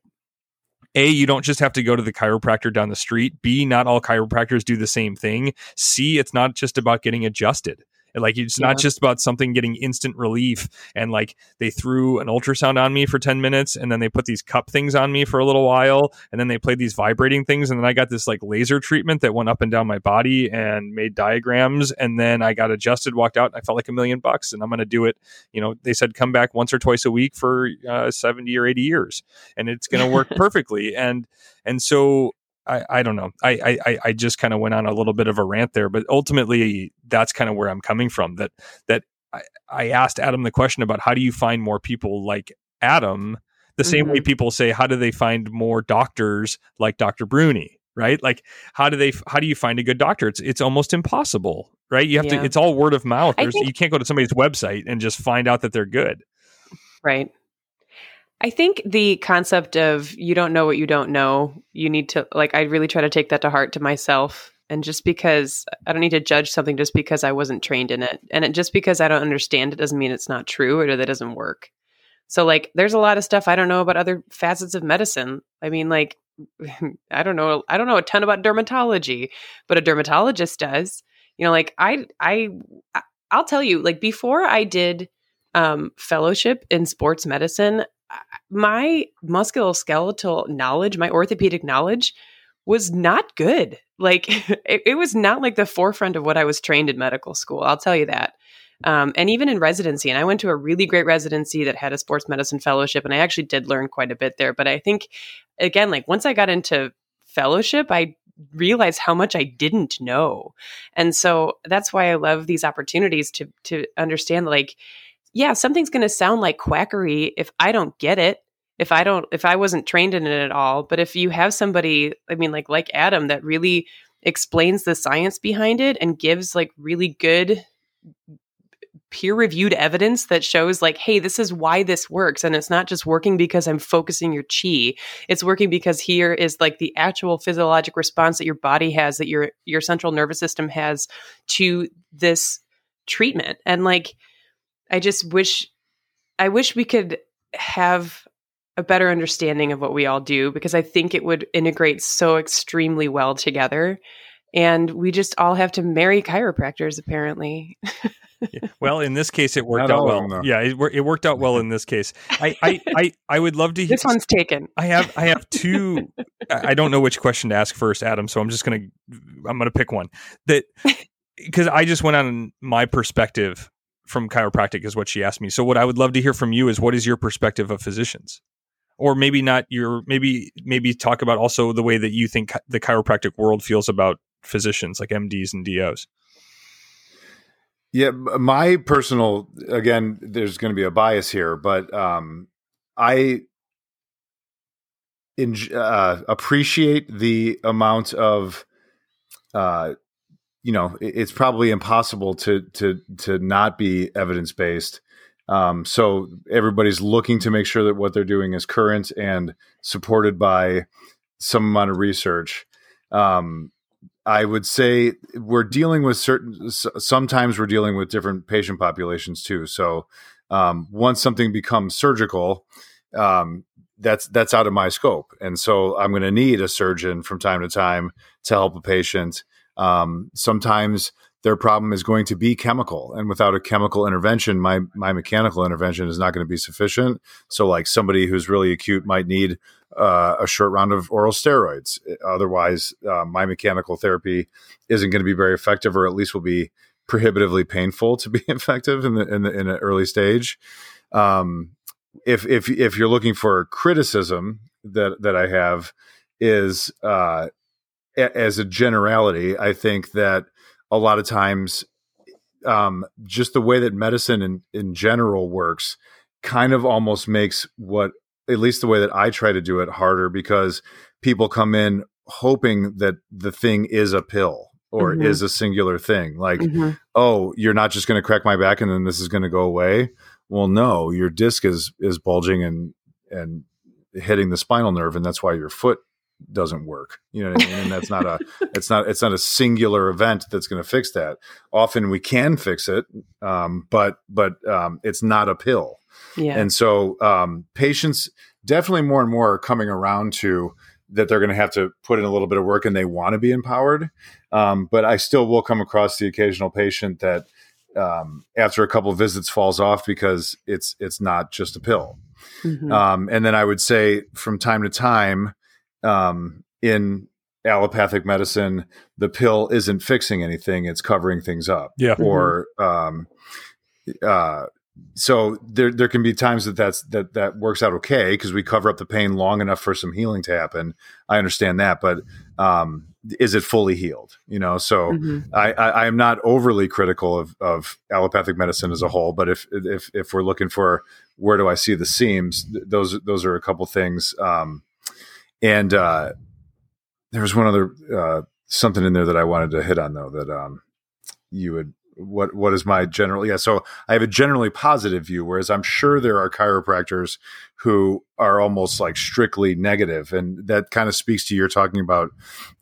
A: a, you don't just have to go to the chiropractor down the street. B, not all chiropractors do the same thing. C, it's not just about getting adjusted. Like it's yeah. not just about something getting instant relief and like they threw an ultrasound on me for 10 minutes and then they put these cup things on me for a little while and then they played these vibrating things and then I got this like laser treatment that went up and down my body and made diagrams and then I got adjusted, walked out, and I felt like a million bucks and I'm going to do it. You know, they said come back once or twice a week for uh, 70 or 80 years and it's going to work perfectly. And and so I, I don't know. I, I, I just kind of went on a little bit of a rant there, but ultimately that's kind of where I'm coming from. That that I, I asked Adam the question about how do you find more people like Adam, the same mm-hmm. way people say how do they find more doctors like Dr. Bruene, right? Like how do they how do you find a good doctor? It's it's almost impossible, right? You have yeah. to. It's all word of mouth. Think, you can't go to somebody's website and just find out that they're good,
B: right? I think the concept of you don't know what you don't know, you need to like I really try to take that to heart to myself. And just because I don't need to judge something just because I wasn't trained in it. And it, just because I don't understand it doesn't mean it's not true or that it doesn't work. So like there's a lot of stuff I don't know about other facets of medicine. I mean like I don't know I don't know a ton about dermatology, but a dermatologist does. You know like I I I'll tell you like before I did um, fellowship in sports medicine, my musculoskeletal knowledge, my orthopedic knowledge was not good. Like it, it, was not like the forefront of what I was trained in medical school. I'll tell you that. Um, and even in residency, and I went to a really great residency that had a sports medicine fellowship, and I actually did learn quite a bit there. But I think, again, like once I got into fellowship, I realized how much I didn't know, and so that's why I love these opportunities to to understand like yeah, something's going to sound like quackery if I don't get it. If I don't, if I wasn't trained in it at all, but if you have somebody, I mean, like like Adam, that really explains the science behind it and gives like really good peer reviewed evidence that shows like hey this is why this works and it's not just working because i'm focusing your chi it's working because here is like the actual physiologic response that your body has that your your central nervous system has to this treatment and like I just wish I wish we could have a better understanding of what we all do because I think it would integrate so extremely well together. And we just all have to marry chiropractors, apparently.
A: yeah. Well, in this case, it worked Not out well. Them, yeah, it, it, worked out well in this case. I, I, I, I would love to. Hear...
B: This one's taken.
A: I have, I have two. I don't know which question to ask first, Adam. So I'm just gonna, I'm gonna pick one that because I just went on my perspective from chiropractic is what she asked me. So what I would love to hear from you is what is your perspective of physicians? Or maybe not your maybe maybe talk about also the way that you think the chiropractic world feels about physicians like MDs and DOs.
C: Yeah, my personal again, there's going to be a bias here, but um, I in, uh, appreciate the amount of uh, you know it's probably impossible to to to not be evidence based. Um, so everybody's looking to make sure that what they're doing is current and supported by some amount of research. Um, I would say we're dealing with certain. Sometimes we're dealing with different patient populations too. So um, once something becomes surgical, um, that's that's out of my scope, and so I'm going to need a surgeon from time to time to help a patient um, sometimes their problem is going to be chemical, and without a chemical intervention, my my mechanical intervention is not going to be sufficient. So, like somebody who's really acute might need uh, a short round of oral steroids. Otherwise, uh, my mechanical therapy isn't going to be very effective, or at least will be prohibitively painful to be effective in the in the in an early stage. Um, if if if you're looking for criticism that that I have is uh, as a generality, I think that a lot of times, um, just the way that medicine in, in general works kind of almost makes what, at least the way that I try to do it, harder because people come in hoping that the thing is a pill or mm-hmm. is a singular thing. Like, mm-hmm. oh, you're not just going to crack my back and then this is going to go away. Well, no, your disc is is bulging and and hitting the spinal nerve, and that's why your foot doesn't work. You know what I mean? And that's not a it's not it's not a singular event that's going to fix that. Often we can fix it, um, but but um, it's not a pill. Yeah. And so um, patients definitely more and more are coming around to that they're going to have to put in a little bit of work and they want to be empowered. Um, but I still will come across the occasional patient that um, after a couple of visits falls off because it's it's not just a pill. Mm-hmm. Um, and then I would say from time to time, um, in allopathic medicine, the pill isn't fixing anything; it's covering things up.
A: Yeah.
C: Or um, uh, so there there can be times that that's that that works out okay because we cover up the pain long enough for some healing to happen. I understand that, but um, is it fully healed? You know, so
B: Mhm.
C: I, I, I am not overly critical of, of allopathic medicine as a whole, but if if if we're looking for where do I see the seams, th- those those are a couple things. Um, and uh, there was one other uh, something in there that I wanted to hit on though that um, you would what what is my general yeah so I have a generally positive view whereas I'm sure there are chiropractors who are almost like strictly negative and that kind of speaks to you're talking about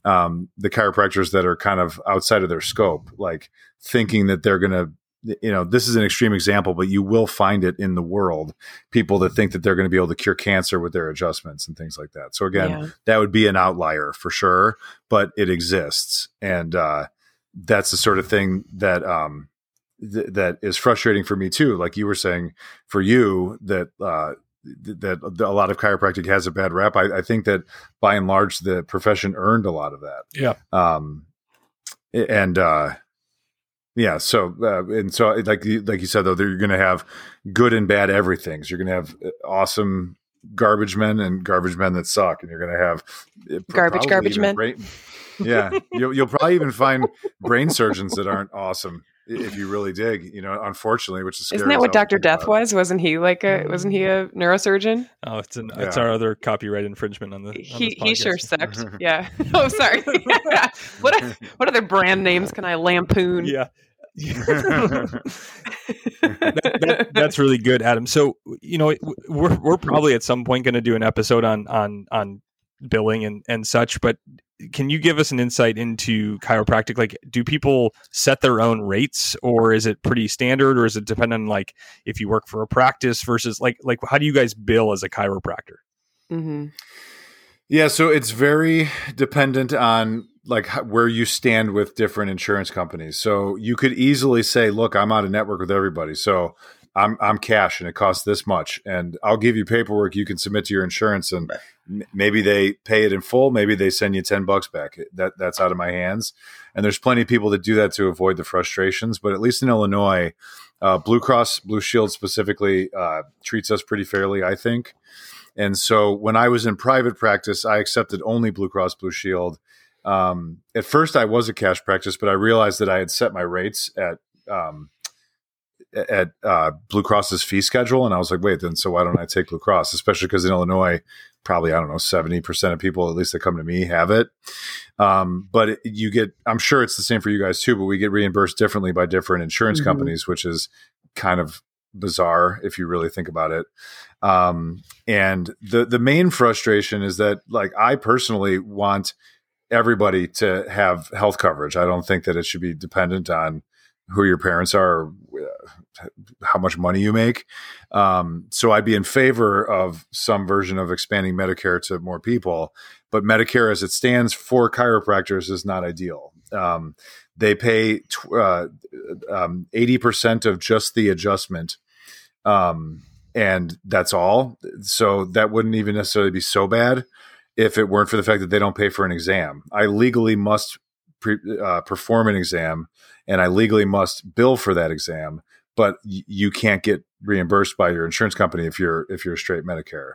C: um, the chiropractors that are kind of outside of their scope like thinking that they're going to you know this is an extreme example but you will find it in the world people that think that they're going to be able to cure cancer with their adjustments and things like that so again
B: Yeah.
C: that would be an outlier for sure but it exists and uh, that's the sort of thing that um, th- that is frustrating for me too like you were saying for you that uh, th- that a lot of chiropractic has a bad rap. I, I think that by and large the profession earned a lot of that
A: Yeah.
C: um and uh yeah so uh, and so like you- like you said though you're going to have good and bad everythings you're going to have uh, awesome garbage men and garbage men that suck and you're going to have uh,
B: Garbage, garbage men?
C: brain- yeah you'll, you'll probably even find brain surgeons that aren't awesome if you really dig you know unfortunately which is
B: Isn't that what Doctor Death
C: about.
B: was? Wasn't he like a? Wasn't he mm. a neurosurgeon?
A: Oh, it's an it's our other copyright infringement on the. on
B: He
A: this
B: he sure
A: podcast.
B: sucked. Mm-hmm. Yeah. Oh, sorry. what what other brand names can I lampoon?
A: Yeah. that, that, that's really good, Adam. So you know we're we're probably at some point going to do an episode on on on billing and and such. But can you give us an insight into chiropractic? Like, do people set their own rates, or is it pretty standard, or is it dependent on like if you work for a practice versus like like how do you guys bill as a chiropractor?
B: Mm-hmm.
C: Yeah, so it's very dependent on like where you stand with different insurance companies. So you could easily say, "Look, I'm out of network with everybody, so I'm I'm cash, and it costs this much, and I'll give you paperwork you can submit to your insurance, and m- maybe they pay it in full, maybe they send you ten bucks back. That that's out of my hands, and there's plenty of people that do that to avoid the frustrations. But at least in Illinois, uh, Blue Cross Blue Shield specifically uh, treats us pretty fairly, I think. And so when I was in private practice, I accepted only Blue Cross Blue Shield. Um, at first, I was a cash practice, but I realized that I had set my rates at um, at uh, Blue Cross's fee schedule, and I was like, wait, then so why don't I take Blue Cross? Especially because in Illinois, probably I don't know, seventy percent of people at least that come to me have it. Um, but it, you get, I'm sure it's the same for you guys too, but we get reimbursed differently by different insurance
B: Mhm.
C: companies, which is kind of bizarre if you really think about it. Um, and the the main frustration is that like I personally want everybody to have health coverage. I don't think that it should be dependent on who your parents are, or how much money you make. Um, so I'd be in favor of some version of expanding Medicare to more people, but Medicare as it stands for chiropractors is not ideal. Um, they pay tw- uh, um, 80% of just the adjustment. Um, and that's all. So that wouldn't even necessarily be so bad if it weren't for the fact that they don't pay for an exam. I legally must pre- uh, perform an exam and I legally must bill for that exam, but y- you can't get reimbursed by your insurance company if you're if you're straight Medicare.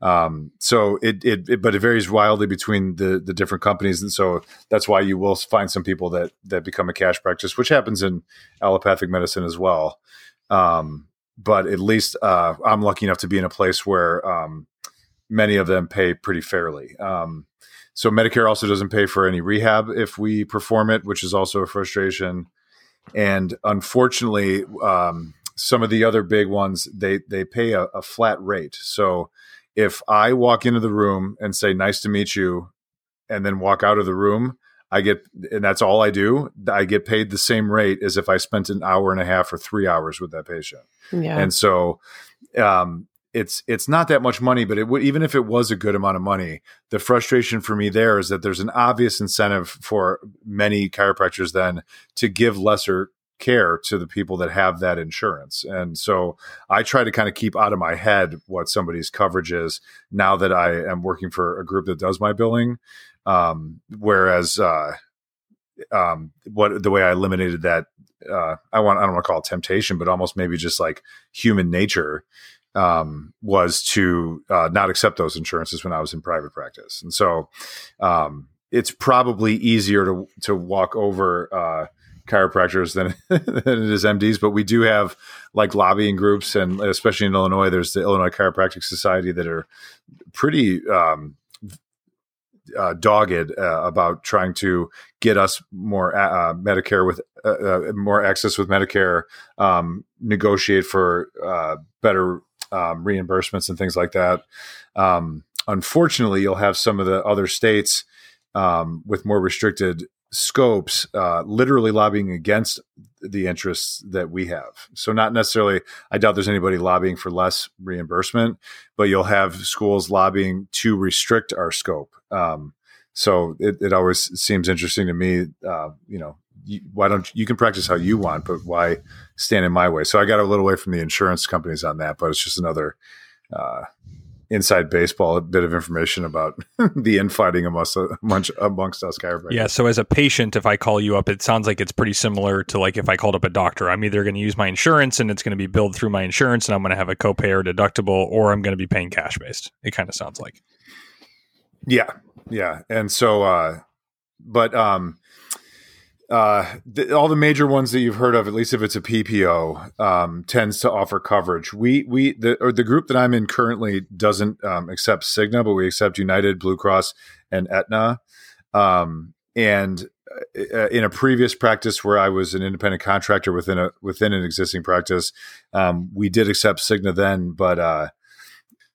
C: Um, so it, it, it but it varies wildly between the the different companies, and so that's why you will find some people that that become a cash practice, which happens in allopathic medicine as well. Um, but at least uh, I'm lucky enough to be in a place where um, many of them pay pretty fairly. Um, so Medicare also doesn't pay for any rehab if we perform it, which is also a frustration. And unfortunately, um, some of the other big ones they they pay a, a flat rate. So if I walk into the room and say "Nice to meet you," and then walk out of the room, I get and that's all I do. I get paid the same rate as if I spent an hour and a half or three hours with that patient.
B: Yeah.
C: And so um, it's it's not that much money, but it even if it was a good amount of money, the frustration for me there is that there's an obvious incentive for many chiropractors then to give lesser care to the people that have that insurance. And so I try to kind of keep out of my head what somebody's coverage is now that I am working for a group that does my billing. Um, whereas uh, um, what the way I eliminated that uh, I want I don't want to call it temptation, but almost maybe just like human nature um, was to uh, not accept those insurances when I was in private practice, and so um, it's probably easier to to walk over uh, chiropractors than, than it is MDs, but we do have like lobbying groups, and especially in Illinois, there's the Illinois Chiropractic Society that are pretty um, uh, dogged uh, about trying to get us more uh, Medicare with uh, uh, more access with Medicare, um, negotiate for uh, better um, reimbursements and things like that. Um, unfortunately, you'll have some of the other states um, with more restricted scopes uh, literally lobbying against the interests that we have. So not necessarily, I doubt there's anybody lobbying for less reimbursement, but you'll have schools lobbying to restrict our scope. Um, so it, it always seems interesting to me. Uh, you know, you, why don't you can practice how you want, but why stand in my way? So I got a little away from the insurance companies on that, but it's just another uh, inside baseball, a bit of information about the infighting amongst amongst, amongst us chiropractors.
A: Yeah. So as a patient, if I call you up, it sounds like it's pretty similar to like if I called up a doctor. I'm either going to use my insurance and it's going to be billed through my insurance, and I'm going to have a copay or deductible, or I'm going to be paying cash based. It kind of sounds like.
C: Yeah. Yeah. And so, uh, but um, uh, the, all the major ones that you've heard of, at least if it's a PPO, um, tends to offer coverage. We we the or the group that I'm in currently doesn't um, accept Cigna, but we accept United, Blue Cross, and Aetna. Um, and uh, in a previous practice where I was an independent contractor within a within an existing practice, um, we did accept Cigna then, but uh,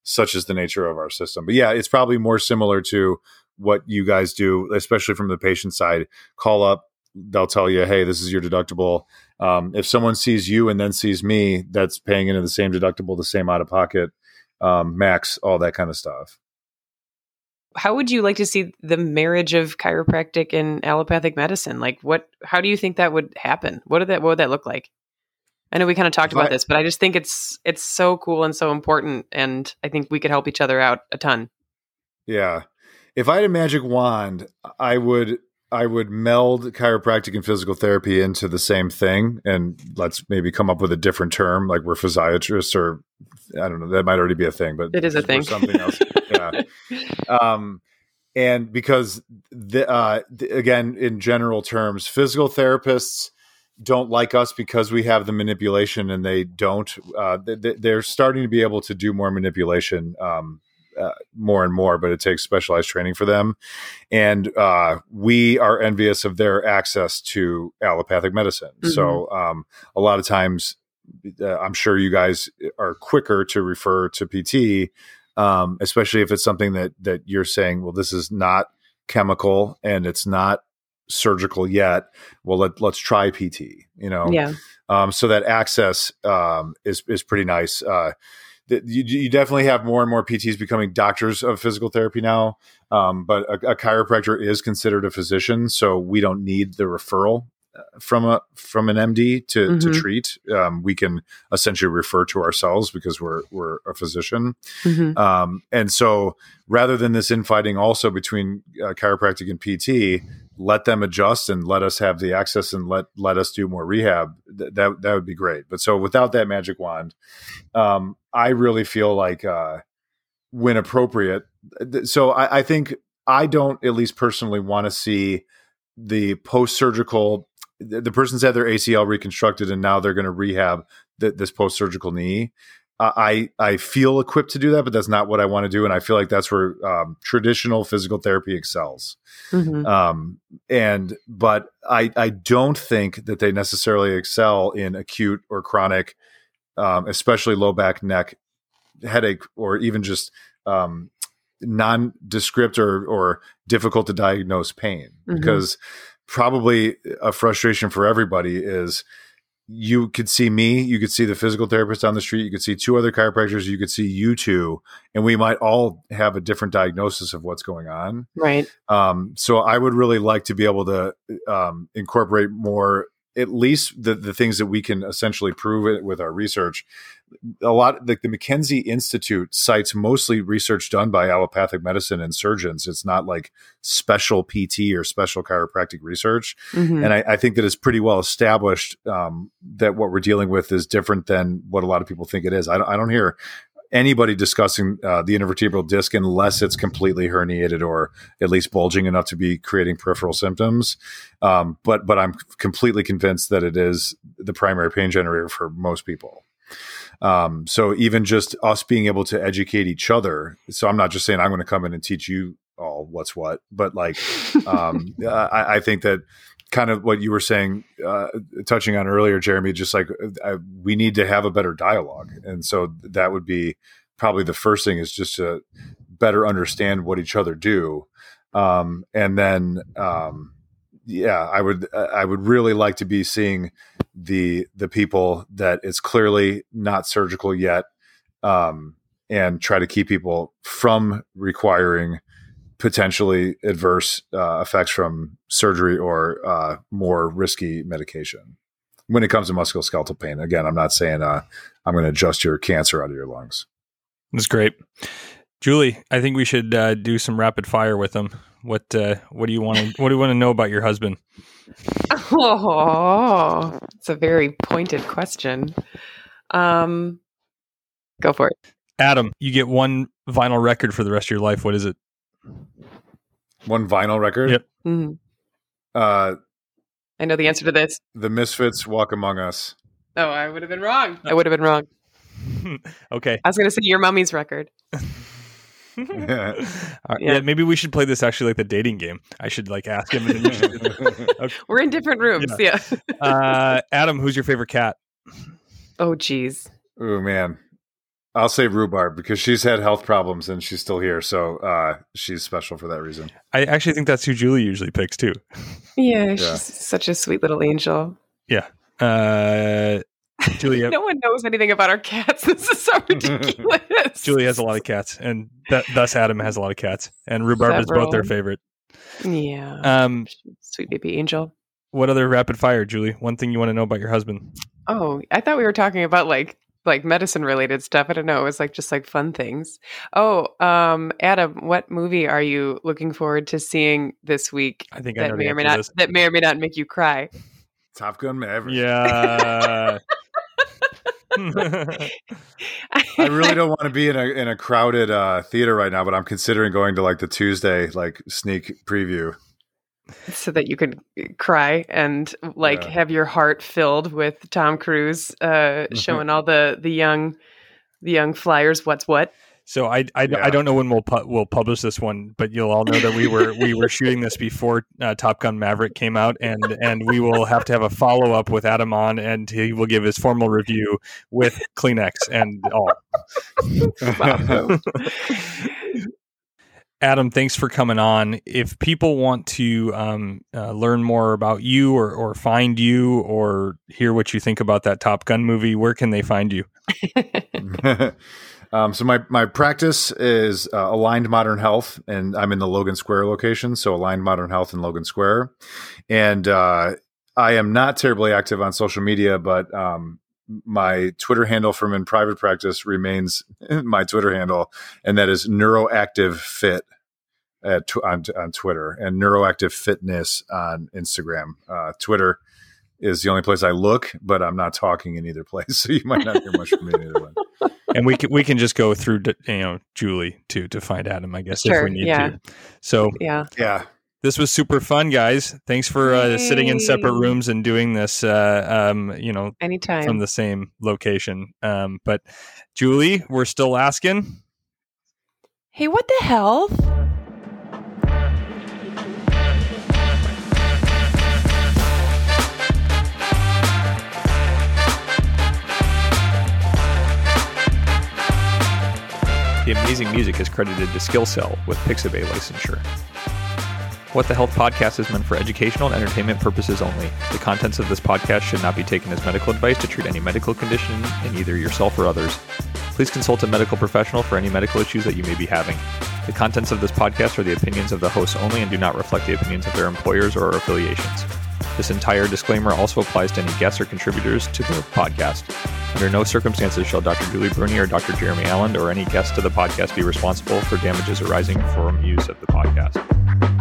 C: such is the nature of our system. But yeah, it's probably more similar to what you guys do, especially from the patient side. Call up, they'll tell you, hey, this is your deductible. Um, if someone sees you and then sees me, that's paying into the same deductible, the same out of pocket, um, max, all that kind of stuff.
B: How would you like to see the marriage of chiropractic and allopathic medicine? Like, what? How do you think that would happen? What did that? What would that look like? I know we kind of talked about this, but I just think it's it's so cool and so important, and I think we could help each other out a ton.
C: Yeah, if I had a magic wand, I would I would meld chiropractic and physical therapy into the same thing, and let's maybe come up with a different term, like we're physiatrists, or I don't know, that might already be a thing, but
B: it is a thing.
C: Something else, yeah. Um, and because the, uh, the, again, in general terms, physical therapists don't like us because we have the manipulation, and they don't. Uh, they, are starting to be able to do more manipulation. Um, uh, more and more, but it takes specialized training for them. And uh, we are envious of their access to allopathic medicine. Mm-hmm. So um, a lot of times, uh, I'm sure you guys are quicker to refer to PT, um, especially if it's something that that you're saying, well, this is not chemical and it's not surgical yet. Well, let, let's try PT. You know,
B: yeah.
C: Um, so that access um, is is pretty nice. Uh, you, you, definitely have more and more PTs becoming doctors of physical therapy now. Um, but a, a, chiropractor is considered a physician, so we don't need the referral uh, from a from an MD to mm-hmm. to treat. Um, we can essentially refer to ourselves because we're we're a physician. Mm-hmm. Um, and so rather than this infighting also between uh, chiropractic and PT, let them adjust and let us have the access and let let us do more rehab. Th- that that would be great. But so without that magic wand, um, I really feel like uh, when appropriate. Th- so I, I think I don't at least personally want to see the post surgical. The person's had their ACL reconstructed and now they're going to rehab th- this post surgical knee. I I feel equipped to do that, but that's not what I want to do, and I feel like that's where um, traditional physical therapy excels. Mm-hmm. Um, and but I I don't think that they necessarily excel in acute or chronic, um, especially low back, neck, headache, or even just um, nondescript or or difficult to diagnose pain. Mm-hmm. Because probably a frustration for everybody is you could see me, you could see the physical therapist on the street, you could see two other chiropractors, you could see you two, and we might all have a different diagnosis of what's going on.
B: Right.
C: Um, so I would really like to be able to um, incorporate more at least the, the things that we can essentially prove it with our research. A lot like the McKenzie Institute cites mostly research done by allopathic medicine and surgeons. It's not like special PT or special chiropractic research. Mm-hmm. And I, I, think that it's pretty well established um, that what we're dealing with is different than what a lot of people think it is. I don't, I don't hear anybody discussing uh, the intervertebral disc unless it's completely herniated or at least bulging enough to be creating peripheral symptoms. Um, but but I'm completely convinced that it is the primary pain generator for most people. Um, so even just us being able to educate each other. So I'm not just saying I'm going to come in and teach you all what's what, but like um, I, I think that kind of what you were saying, uh, touching on earlier, Jeremy, just like uh, we need to have a better dialogue. And so that would be probably the first thing is just to better understand what each other do. Um, and then, um, yeah, I would, I would really like to be seeing the, the people that it's clearly not surgical yet. Um, and try to keep people from requiring potentially adverse uh, effects from surgery or uh, more risky medication when it comes to musculoskeletal pain. Again, I'm not saying uh, I'm going to adjust your cancer out of your lungs.
A: That's great, Julie. I think we should uh, do some rapid fire with them. What uh, What do you want to What do you want to know about your husband?
B: Oh, it's a very pointed question. Um, go for it,
A: Adam. You get one vinyl record for the rest of your life. What is it?
C: One vinyl record.
A: Yep.
B: Mhm.
C: Uh,
B: I know the answer to this.
C: the Misfits Walk Among Us.
B: Oh, I would have been wrong. I would have been wrong.
A: okay.
B: I was going to say your mummy's record.
A: All right,
B: Yeah.
A: yeah. maybe we should play this actually like the dating game. I should like ask him. And then you
B: We're in different rooms. Yeah.
A: uh, Adam, who's your favorite cat?
B: oh, geez.
C: oh man, I'll say rhubarb because she's had health problems and she's still here, so uh, she's special for that reason.
A: I actually think that's who Julie usually picks too.
B: Yeah, she's such a sweet little angel. Yeah.
A: Uh, Julie,
B: No one knows anything about our cats. This is so ridiculous.
A: Julie has a lot of cats, and th- thus Adam has a lot of cats, and rhubarb is both their favorite.
B: Yeah.
A: Um,
B: Sweet baby angel.
A: what other rapid fire, Julie? One thing you want to know about your husband?
B: Oh, I thought we were talking about like like medicine related stuff. I don't know. It was like just like fun things. Oh, um, Adam, what movie are you looking forward to seeing this week
A: I think I
B: that
A: know
B: may or may not
A: this.
B: that may or may not make you cry?
C: Top Gun Maverick.
A: Yeah.
C: I really don't want to be in a in a crowded uh, theater right now, but I'm considering going to like the Tuesday like sneak preview.
B: so that you could cry and like
C: Yeah.
B: have your heart filled with Tom Cruise uh, showing all the the young the young flyers what's what.
A: So I, I,
C: Yeah.
A: I don't know when we'll pu- we'll publish this one, but you'll all know that we were we were shooting this before uh, Top Gun Maverick came out, and and we will have to have a follow up with Adam on, and he will give his formal review with Kleenex and all. Adam, thanks for coming on. If people want to um, uh, learn more about you, or or find you, or hear what you think about that Top Gun movie, where can they find you?
C: um, so my my practice is uh, Aligned Modern Health, and I'm in the Logan Square location. So Aligned Modern Health in Logan Square, and uh, I am not terribly active on social media, but um, my Twitter handle from in private practice remains my Twitter handle, and that is Neuroactive Fit at on, on Twitter and Neuroactive Fitness on Instagram. Uh, Twitter is the only place I look, but I'm not talking in either place, so you might not hear much from me either one.
A: And we can we can just go through you know Julie to to find Adam, I guess, if we need
B: yeah.
A: to. So
B: yeah.
C: Yeah,
A: this was super fun, guys. Thanks for uh, sitting in separate rooms and doing this. Uh, um, you know,
B: Anytime.
A: from the same location. Um, but Julie, we're still asking.
B: hey, what the hell?
A: The amazing music is credited to SkillCell with Pixabay licensure. What the Health podcast is meant for educational and entertainment purposes only. The contents of this podcast should not be taken as medical advice to treat any medical condition in either yourself or others. Please consult a medical professional for any medical issues that you may be having. The contents of this podcast are the opinions of the hosts only and do not reflect the opinions of their employers or affiliations. This entire disclaimer also applies to any guests or contributors to the podcast. Under no circumstances shall Dr. Julie Bruene or Dr. Jeremy Allen or any guest to the podcast be responsible for damages arising from use of the podcast.